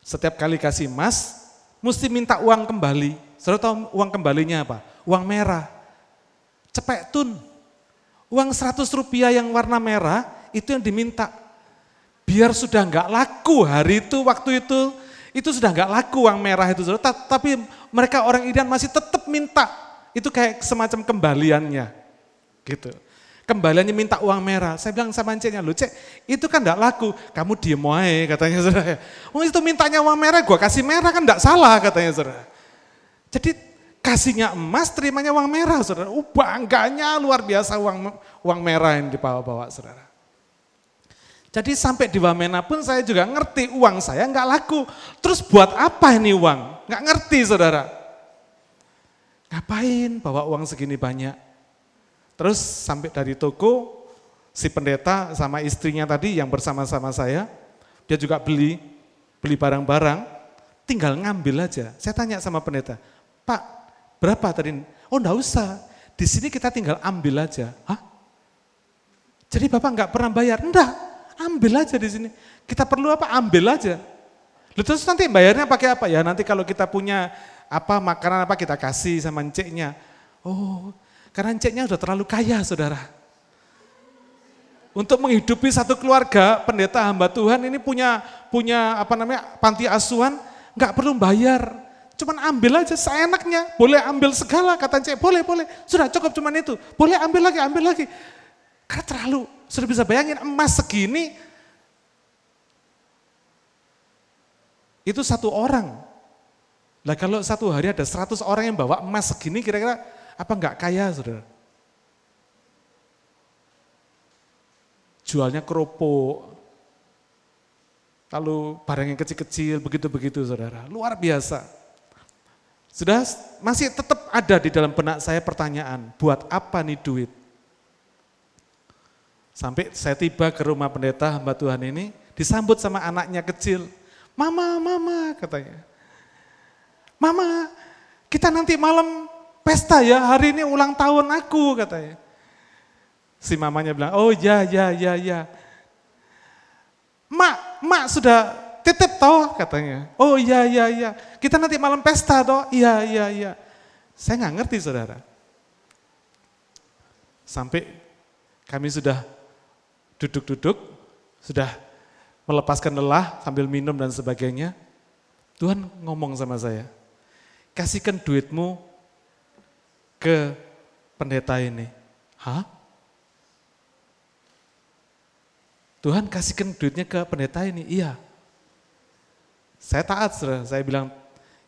setiap kali kasih emas, mesti minta uang kembali. Saudara tahu uang kembalinya apa? uang merah. Cepek tun. Uang 100 rupiah yang warna merah itu yang diminta. Biar sudah enggak laku hari itu, waktu itu, itu sudah enggak laku uang merah itu. Tapi mereka orang Indian masih tetap minta. Itu kayak semacam kembaliannya. Gitu. Kembaliannya minta uang merah. Saya bilang sama enciknya, lu cek itu kan enggak laku. Kamu diem aja katanya saudara. Oh itu mintanya uang merah, gua kasih merah kan enggak salah katanya saudara. Jadi kasihnya emas, terimanya uang merah, saudara. Uh, bangganya luar biasa uang uang merah yang dibawa-bawa, saudara. Jadi sampai di Wamena pun saya juga ngerti uang saya nggak laku. Terus buat apa ini uang? Nggak ngerti, saudara. Ngapain bawa uang segini banyak? Terus sampai dari toko, si pendeta sama istrinya tadi yang bersama-sama saya, dia juga beli, beli barang-barang, tinggal ngambil aja. Saya tanya sama pendeta, Pak Berapa tadi? Oh enggak usah, di sini kita tinggal ambil aja. Hah? Jadi Bapak enggak pernah bayar? Enggak, ambil aja di sini. Kita perlu apa? Ambil aja. Lalu terus nanti bayarnya pakai apa? Ya nanti kalau kita punya apa makanan apa kita kasih sama enciknya. Oh, karena enciknya udah terlalu kaya saudara. Untuk menghidupi satu keluarga, pendeta hamba Tuhan ini punya punya apa namanya panti asuhan, nggak perlu bayar. Cuman ambil aja seenaknya, boleh ambil segala, kata cek, boleh, boleh. Sudah cukup cuman itu, boleh ambil lagi, ambil lagi. Karena terlalu, sudah bisa bayangin emas segini, itu satu orang. Lah kalau satu hari ada seratus orang yang bawa emas segini, kira-kira apa enggak kaya, saudara? Jualnya keropok, lalu barang yang kecil-kecil, begitu-begitu saudara. Luar biasa. Sudah masih tetap ada di dalam benak saya pertanyaan, buat apa nih duit? Sampai saya tiba ke rumah pendeta hamba Tuhan ini, disambut sama anaknya kecil. Mama, mama katanya. Mama, kita nanti malam pesta ya, hari ini ulang tahun aku katanya. Si mamanya bilang, oh ya, ya, ya, ya. Mak, mak sudah titip toh katanya. Oh iya iya iya, kita nanti malam pesta toh. Iya iya iya. Saya nggak ngerti saudara. Sampai kami sudah duduk-duduk, sudah melepaskan lelah sambil minum dan sebagainya. Tuhan ngomong sama saya, kasihkan duitmu ke pendeta ini. Hah? Tuhan kasihkan duitnya ke pendeta ini? Iya. Saya taat, saya bilang,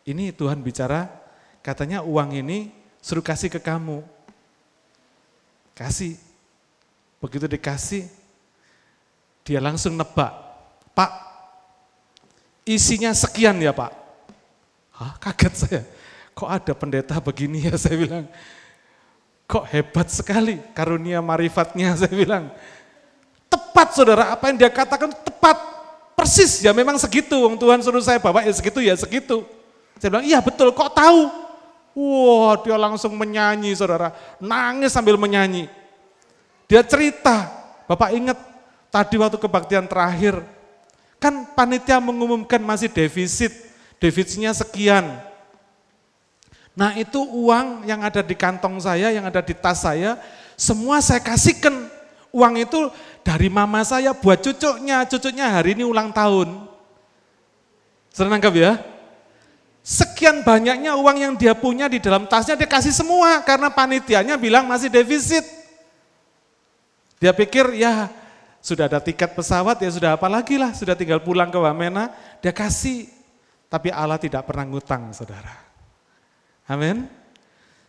ini Tuhan bicara, katanya uang ini suruh kasih ke kamu. Kasih. Begitu dikasih, dia langsung nebak. Pak, isinya sekian ya Pak. Hah, kaget saya. Kok ada pendeta begini ya saya bilang. Kok hebat sekali karunia marifatnya saya bilang. Tepat saudara, apa yang dia katakan tepat Persis ya memang segitu, Wong Tuhan suruh saya bawa ya segitu ya segitu. Saya bilang, iya betul, kok tahu? Wah, dia langsung menyanyi, saudara. Nangis sambil menyanyi. Dia cerita, Bapak ingat tadi waktu kebaktian terakhir, kan panitia mengumumkan masih defisit, defisitnya sekian. Nah itu uang yang ada di kantong saya, yang ada di tas saya, semua saya kasihkan. Uang itu dari mama saya buat cucunya, cucunya hari ini ulang tahun. Senang nangkap ya? Sekian banyaknya uang yang dia punya di dalam tasnya dia kasih semua karena panitianya bilang masih defisit. Dia pikir ya sudah ada tiket pesawat ya sudah apa lagi lah, sudah tinggal pulang ke Wamena, dia kasih. Tapi Allah tidak pernah ngutang saudara. Amin.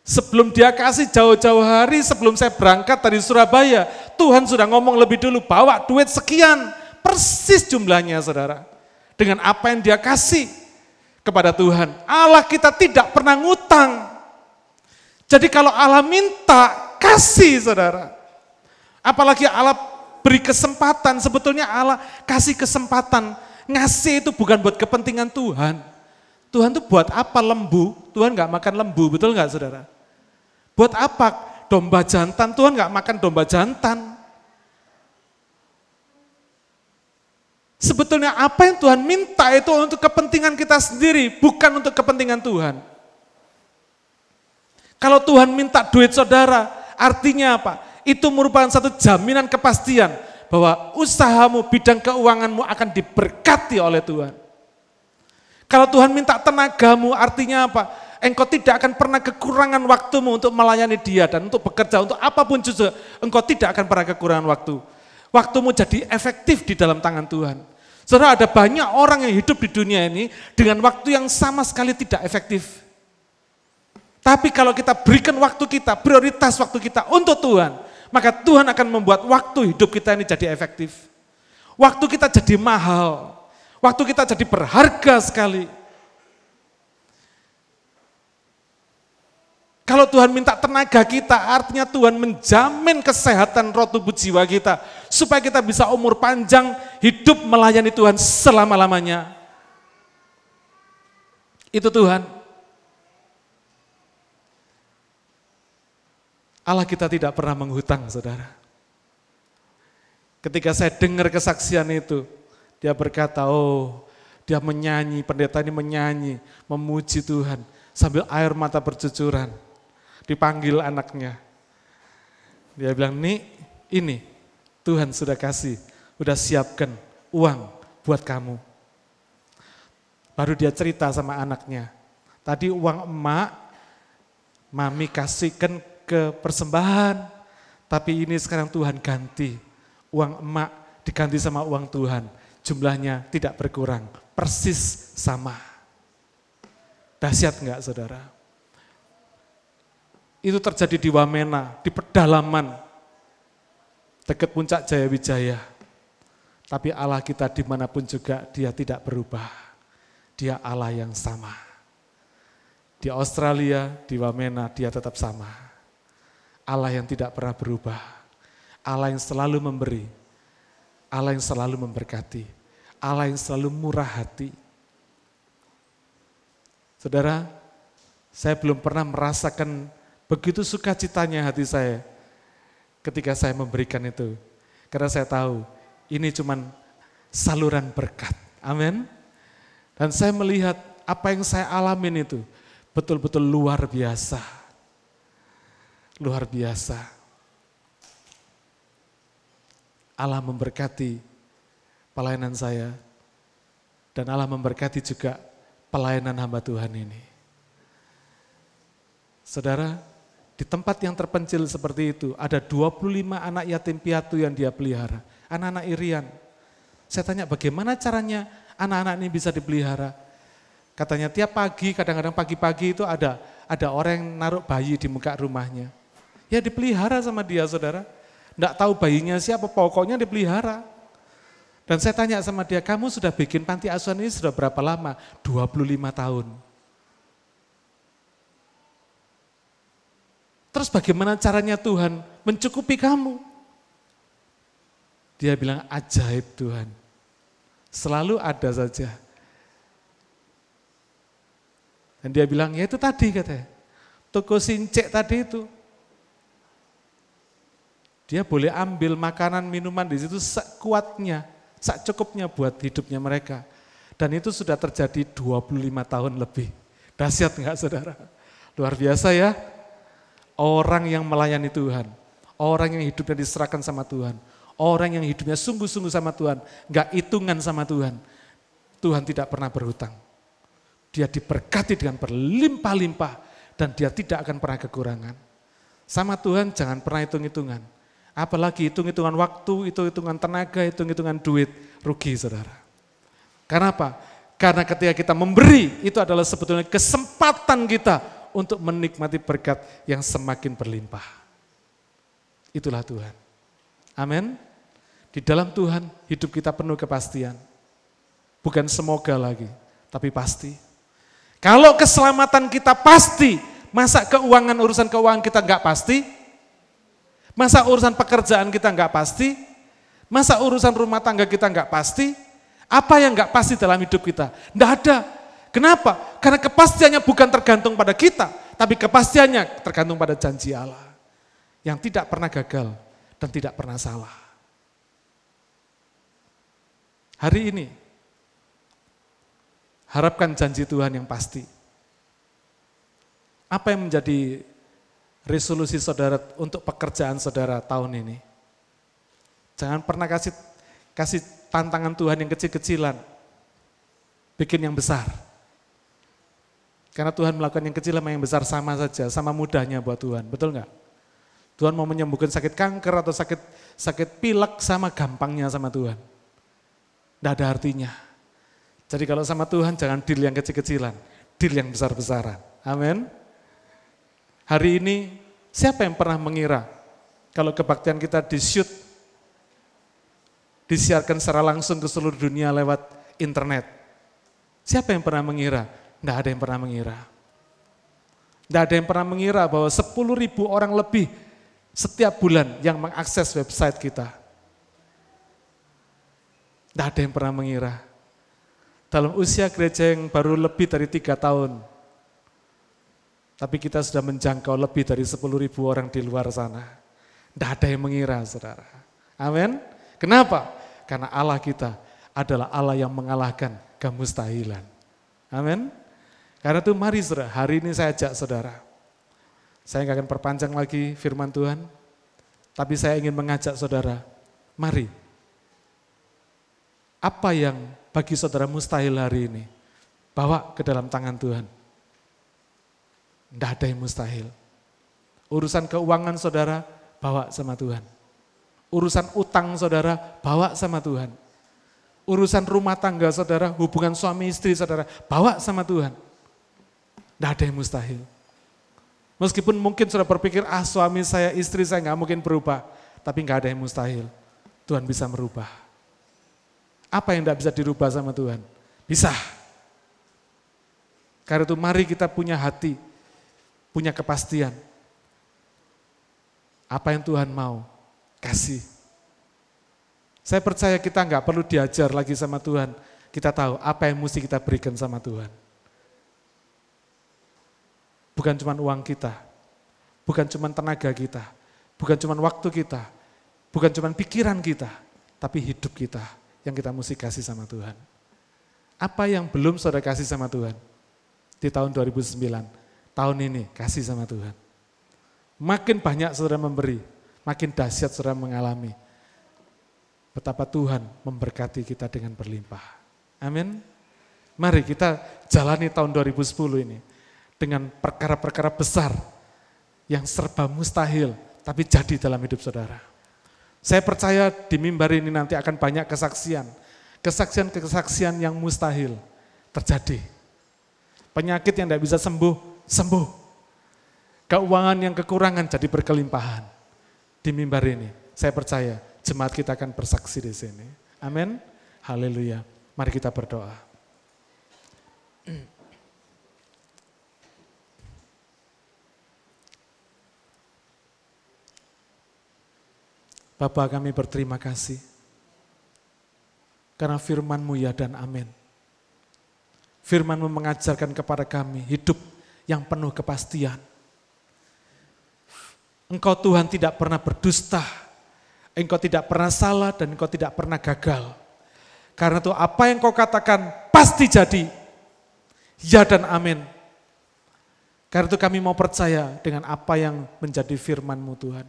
Sebelum dia kasih jauh-jauh hari, sebelum saya berangkat dari Surabaya, Tuhan sudah ngomong lebih dulu, bawa duit sekian, persis jumlahnya saudara. Dengan apa yang dia kasih kepada Tuhan. Allah kita tidak pernah ngutang. Jadi kalau Allah minta, kasih saudara. Apalagi Allah beri kesempatan, sebetulnya Allah kasih kesempatan. Ngasih itu bukan buat kepentingan Tuhan. Tuhan itu buat apa lembu? Tuhan nggak makan lembu, betul nggak saudara? Buat apa domba jantan? Tuhan nggak makan domba jantan. Sebetulnya apa yang Tuhan minta itu untuk kepentingan kita sendiri, bukan untuk kepentingan Tuhan. Kalau Tuhan minta duit saudara, artinya apa? Itu merupakan satu jaminan kepastian bahwa usahamu, bidang keuanganmu akan diberkati oleh Tuhan. Kalau Tuhan minta tenagamu, artinya apa? Engkau tidak akan pernah kekurangan waktumu untuk melayani dia dan untuk bekerja, untuk apa pun juga, engkau tidak akan pernah kekurangan waktu. Waktumu jadi efektif di dalam tangan Tuhan. Saudara ada banyak orang yang hidup di dunia ini dengan waktu yang sama sekali tidak efektif. Tapi kalau kita berikan waktu kita, prioritas waktu kita untuk Tuhan, maka Tuhan akan membuat waktu hidup kita ini jadi efektif. Waktu kita jadi mahal, waktu kita jadi berharga sekali. Kalau Tuhan minta tenaga kita, artinya Tuhan menjamin kesehatan roh tubuh jiwa kita. Supaya kita bisa umur panjang, hidup melayani Tuhan selama-lamanya. Itu Tuhan. Allah kita tidak pernah menghutang, saudara. Ketika saya dengar kesaksian itu, dia berkata, oh dia menyanyi, pendeta ini menyanyi, memuji Tuhan, sambil air mata bercucuran. Dipanggil anaknya. Dia bilang, nih ini Tuhan sudah kasih, sudah siapkan uang buat kamu. Baru dia cerita sama anaknya, tadi uang emak, mami kasihkan ke persembahan. Tapi ini sekarang Tuhan ganti. Uang emak diganti sama uang Tuhan. Jumlahnya tidak berkurang, persis sama. Dahsyat enggak saudara? Itu terjadi di Wamena, di pedalaman, dekat puncak Jaya Wijaya. Tapi Allah kita di mana pun juga dia tidak berubah. Dia Allah yang sama. Di Australia, di Wamena dia tetap sama. Allah yang tidak pernah berubah, Allah yang selalu memberi, Allah yang selalu memberkati, Allah yang selalu murah hati. Saudara, saya belum pernah merasakan begitu sukacitanya hati saya ketika saya memberikan itu. Karena saya tahu ini cuman saluran berkat. Amin. Dan saya melihat apa yang saya alamin itu betul-betul luar biasa luar biasa. Allah memberkati pelayanan saya dan Allah memberkati juga pelayanan hamba Tuhan ini. Saudara, di tempat yang terpencil seperti itu ada 25 anak yatim piatu yang dia pelihara, anak-anak irian. Saya tanya bagaimana caranya anak-anak ini bisa dipelihara? Katanya tiap pagi, kadang-kadang pagi-pagi itu ada ada orang yang naruh bayi di muka rumahnya. Ya dipelihara sama dia saudara. Tidak tahu bayinya siapa, pokoknya dipelihara. Dan saya tanya sama dia, kamu sudah bikin panti asuhan ini sudah berapa lama? 25 tahun. Terus bagaimana caranya Tuhan mencukupi kamu? Dia bilang ajaib Tuhan. Selalu ada saja. Dan dia bilang, ya itu tadi katanya. toko sincek tadi itu. Dia boleh ambil makanan, minuman di situ sekuatnya, cukupnya buat hidupnya mereka. Dan itu sudah terjadi 25 tahun lebih. Dahsyat enggak saudara? Luar biasa ya. Orang yang melayani Tuhan. Orang yang hidupnya diserahkan sama Tuhan. Orang yang hidupnya sungguh-sungguh sama Tuhan. Enggak hitungan sama Tuhan. Tuhan tidak pernah berhutang. Dia diberkati dengan berlimpah-limpah dan dia tidak akan pernah kekurangan. Sama Tuhan jangan pernah hitung-hitungan. Apalagi hitung-hitungan waktu, hitung-hitungan tenaga, hitung-hitungan duit, rugi saudara. Karena apa? Karena ketika kita memberi, itu adalah sebetulnya kesempatan kita untuk menikmati berkat yang semakin berlimpah. Itulah Tuhan. Amin. Di dalam Tuhan hidup kita penuh kepastian. Bukan semoga lagi, tapi pasti. Kalau keselamatan kita pasti, masa keuangan urusan keuangan kita nggak pasti? Masa urusan pekerjaan kita nggak pasti? Masa urusan rumah tangga kita nggak pasti? Apa yang nggak pasti dalam hidup kita? Nggak ada. Kenapa? Karena kepastiannya bukan tergantung pada kita, tapi kepastiannya tergantung pada janji Allah. Yang tidak pernah gagal dan tidak pernah salah. Hari ini, Harapkan janji Tuhan yang pasti. Apa yang menjadi resolusi saudara untuk pekerjaan saudara tahun ini? Jangan pernah kasih kasih tantangan Tuhan yang kecil-kecilan. Bikin yang besar. Karena Tuhan melakukan yang kecil sama yang besar sama saja, sama mudahnya buat Tuhan. Betul nggak? Tuhan mau menyembuhkan sakit kanker atau sakit sakit pilek sama gampangnya sama Tuhan. Tidak ada artinya. Jadi kalau sama Tuhan jangan deal yang kecil-kecilan, deal yang besar-besaran. Amin. Hari ini siapa yang pernah mengira kalau kebaktian kita di-shoot, disiarkan secara langsung ke seluruh dunia lewat internet. Siapa yang pernah mengira? Tidak ada yang pernah mengira. Tidak ada yang pernah mengira bahwa 10 ribu orang lebih setiap bulan yang mengakses website kita. Tidak ada yang pernah mengira dalam usia gereja yang baru lebih dari tiga tahun. Tapi kita sudah menjangkau lebih dari 10 ribu orang di luar sana. Tidak ada yang mengira, saudara. Amin. Kenapa? Karena Allah kita adalah Allah yang mengalahkan kemustahilan. Amin. Karena itu mari saudara, hari ini saya ajak saudara. Saya nggak akan perpanjang lagi firman Tuhan. Tapi saya ingin mengajak saudara, mari. Apa yang bagi saudara mustahil hari ini. Bawa ke dalam tangan Tuhan. Tidak ada yang mustahil. Urusan keuangan saudara, bawa sama Tuhan. Urusan utang saudara, bawa sama Tuhan. Urusan rumah tangga saudara, hubungan suami istri saudara, bawa sama Tuhan. Tidak ada yang mustahil. Meskipun mungkin sudah berpikir, ah suami saya, istri saya nggak mungkin berubah. Tapi nggak ada yang mustahil. Tuhan bisa merubah. Apa yang tidak bisa dirubah sama Tuhan? Bisa. Karena itu mari kita punya hati, punya kepastian. Apa yang Tuhan mau, kasih. Saya percaya kita nggak perlu diajar lagi sama Tuhan. Kita tahu apa yang mesti kita berikan sama Tuhan. Bukan cuma uang kita, bukan cuma tenaga kita, bukan cuma waktu kita, bukan cuma pikiran kita, tapi hidup kita yang kita mesti kasih sama Tuhan. Apa yang belum saudara kasih sama Tuhan? Di tahun 2009, tahun ini kasih sama Tuhan. Makin banyak saudara memberi, makin dahsyat saudara mengalami. Betapa Tuhan memberkati kita dengan berlimpah. Amin. Mari kita jalani tahun 2010 ini dengan perkara-perkara besar yang serba mustahil, tapi jadi dalam hidup saudara. Saya percaya di mimbar ini nanti akan banyak kesaksian. Kesaksian-kesaksian yang mustahil terjadi. Penyakit yang tidak bisa sembuh, sembuh. Keuangan yang kekurangan jadi berkelimpahan. Di mimbar ini, saya percaya jemaat kita akan bersaksi di sini. Amin. Haleluya. Mari kita berdoa. Bapak kami berterima kasih. Karena firmanmu ya dan amin. Firmanmu mengajarkan kepada kami hidup yang penuh kepastian. Engkau Tuhan tidak pernah berdusta, Engkau tidak pernah salah dan Engkau tidak pernah gagal. Karena itu apa yang Engkau katakan pasti jadi. Ya dan amin. Karena itu kami mau percaya dengan apa yang menjadi firman-Mu Tuhan.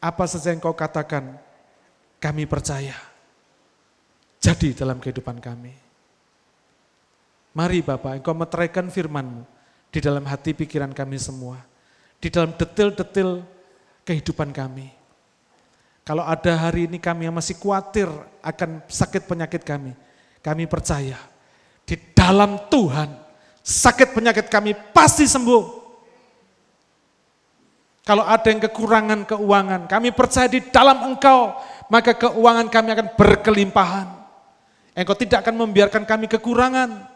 Apa saja yang Kau katakan, kami percaya. Jadi dalam kehidupan kami. Mari Bapak, Engkau meteraikan firman-Mu di dalam hati pikiran kami semua di dalam detil-detil kehidupan kami. Kalau ada hari ini kami yang masih khawatir akan sakit penyakit kami, kami percaya di dalam Tuhan sakit penyakit kami pasti sembuh. Kalau ada yang kekurangan keuangan, kami percaya di dalam Engkau, maka keuangan kami akan berkelimpahan. Engkau tidak akan membiarkan kami kekurangan.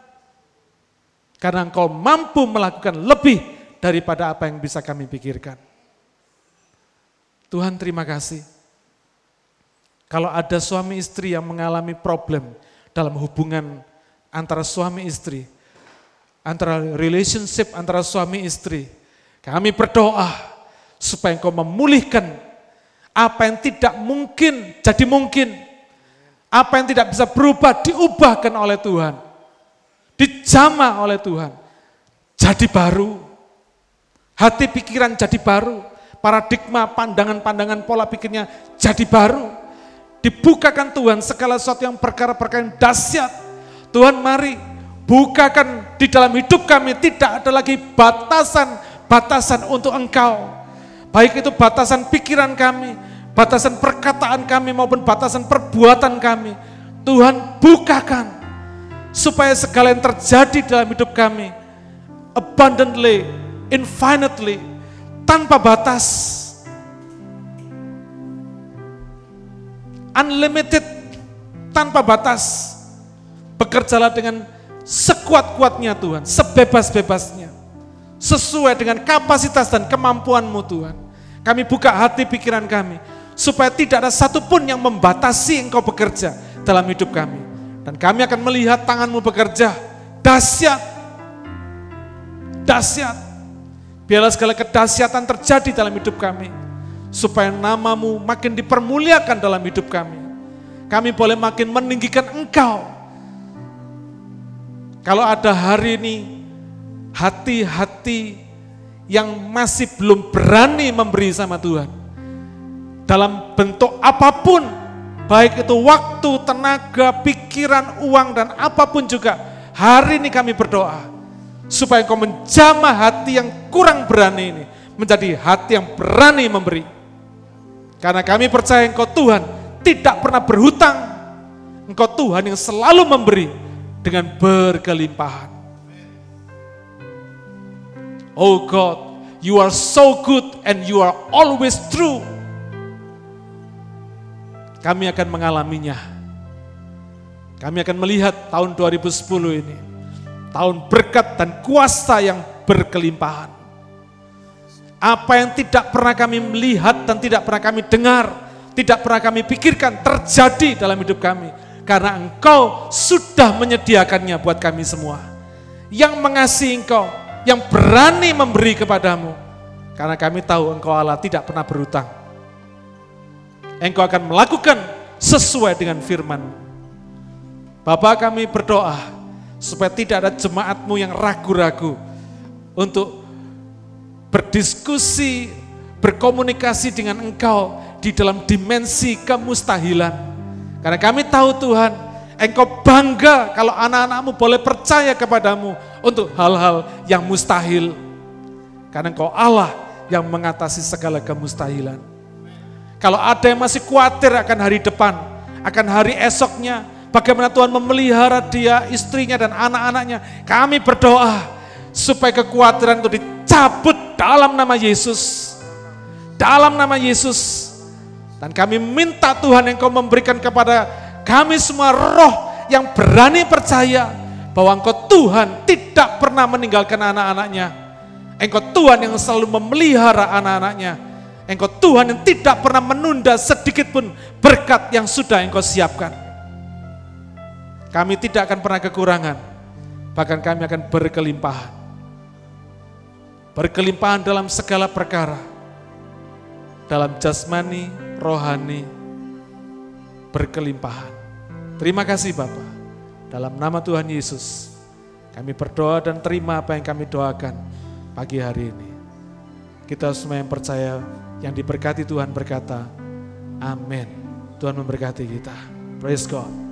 Karena Engkau mampu melakukan lebih daripada apa yang bisa kami pikirkan. Tuhan terima kasih. Kalau ada suami istri yang mengalami problem dalam hubungan antara suami istri, antara relationship antara suami istri, kami berdoa supaya engkau memulihkan apa yang tidak mungkin jadi mungkin, apa yang tidak bisa berubah diubahkan oleh Tuhan, dijamah oleh Tuhan, jadi baru. Hati pikiran jadi baru, paradigma, pandangan-pandangan, pola pikirnya jadi baru. Dibukakan Tuhan segala sesuatu yang perkara-perkara yang dahsyat. Tuhan mari bukakan di dalam hidup kami tidak ada lagi batasan-batasan untuk Engkau. Baik itu batasan pikiran kami, batasan perkataan kami maupun batasan perbuatan kami. Tuhan bukakan supaya segala yang terjadi dalam hidup kami abundantly infinitely, tanpa batas. Unlimited, tanpa batas. Bekerjalah dengan sekuat-kuatnya Tuhan, sebebas-bebasnya. Sesuai dengan kapasitas dan kemampuanmu Tuhan. Kami buka hati pikiran kami, supaya tidak ada satupun yang membatasi engkau bekerja dalam hidup kami. Dan kami akan melihat tanganmu bekerja, dahsyat, dahsyat, Biarlah segala kedahsyatan terjadi dalam hidup kami. Supaya namamu makin dipermuliakan dalam hidup kami. Kami boleh makin meninggikan engkau. Kalau ada hari ini hati-hati yang masih belum berani memberi sama Tuhan. Dalam bentuk apa pun, baik itu waktu, tenaga, pikiran, uang, dan apa pun juga. Hari ini kami berdoa, supaya engkau menjamah hati yang kurang berani ini menjadi hati yang berani memberi. Karena kami percaya engkau Tuhan tidak pernah berhutang. Engkau Tuhan yang selalu memberi dengan berkelimpahan. Oh God, you are so good and you are always true. Kami akan mengalaminya. Kami akan melihat tahun 2010 ini tahun berkat dan kuasa yang berkelimpahan. Apa yang tidak pernah kami melihat dan tidak pernah kami dengar, tidak pernah kami pikirkan terjadi dalam hidup kami. Karena engkau sudah menyediakannya buat kami semua. Yang mengasihi engkau, yang berani memberi kepadamu. Karena kami tahu engkau Allah tidak pernah berutang. Engkau akan melakukan sesuai dengan firman. Bapak kami berdoa, supaya tidak ada jemaatmu yang ragu-ragu untuk berdiskusi, berkomunikasi dengan engkau di dalam dimensi kemustahilan. Karena kami tahu Tuhan, engkau bangga kalau anak-anakmu boleh percaya kepadamu untuk hal-hal yang mustahil. Karena engkau Allah yang mengatasi segala kemustahilan. Kalau ada yang masih khawatir akan hari depan, akan hari esoknya, Bagaimana Tuhan memelihara dia, istrinya dan anak-anaknya. Kami berdoa supaya kekhawatiran itu dicabut dalam nama Yesus. Dalam nama Yesus. Dan kami minta Tuhan yang kau memberikan kepada kami semua roh yang berani percaya bahwa engkau Tuhan tidak pernah meninggalkan anak-anaknya. Engkau Tuhan yang selalu memelihara anak-anaknya. Engkau Tuhan yang tidak pernah menunda sedikit pun berkat yang sudah Engkau siapkan. Kami tidak akan pernah kekurangan, bahkan kami akan berkelimpahan. Berkelimpahan dalam segala perkara. Dalam jasmani, rohani, berkelimpahan. Terima kasih Bapak. Dalam nama Tuhan Yesus, kami berdoa dan terima apa yang kami doakan pagi hari ini. Kita semua yang percaya yang diberkati Tuhan berkata, Amin. Tuhan memberkati kita. Praise God.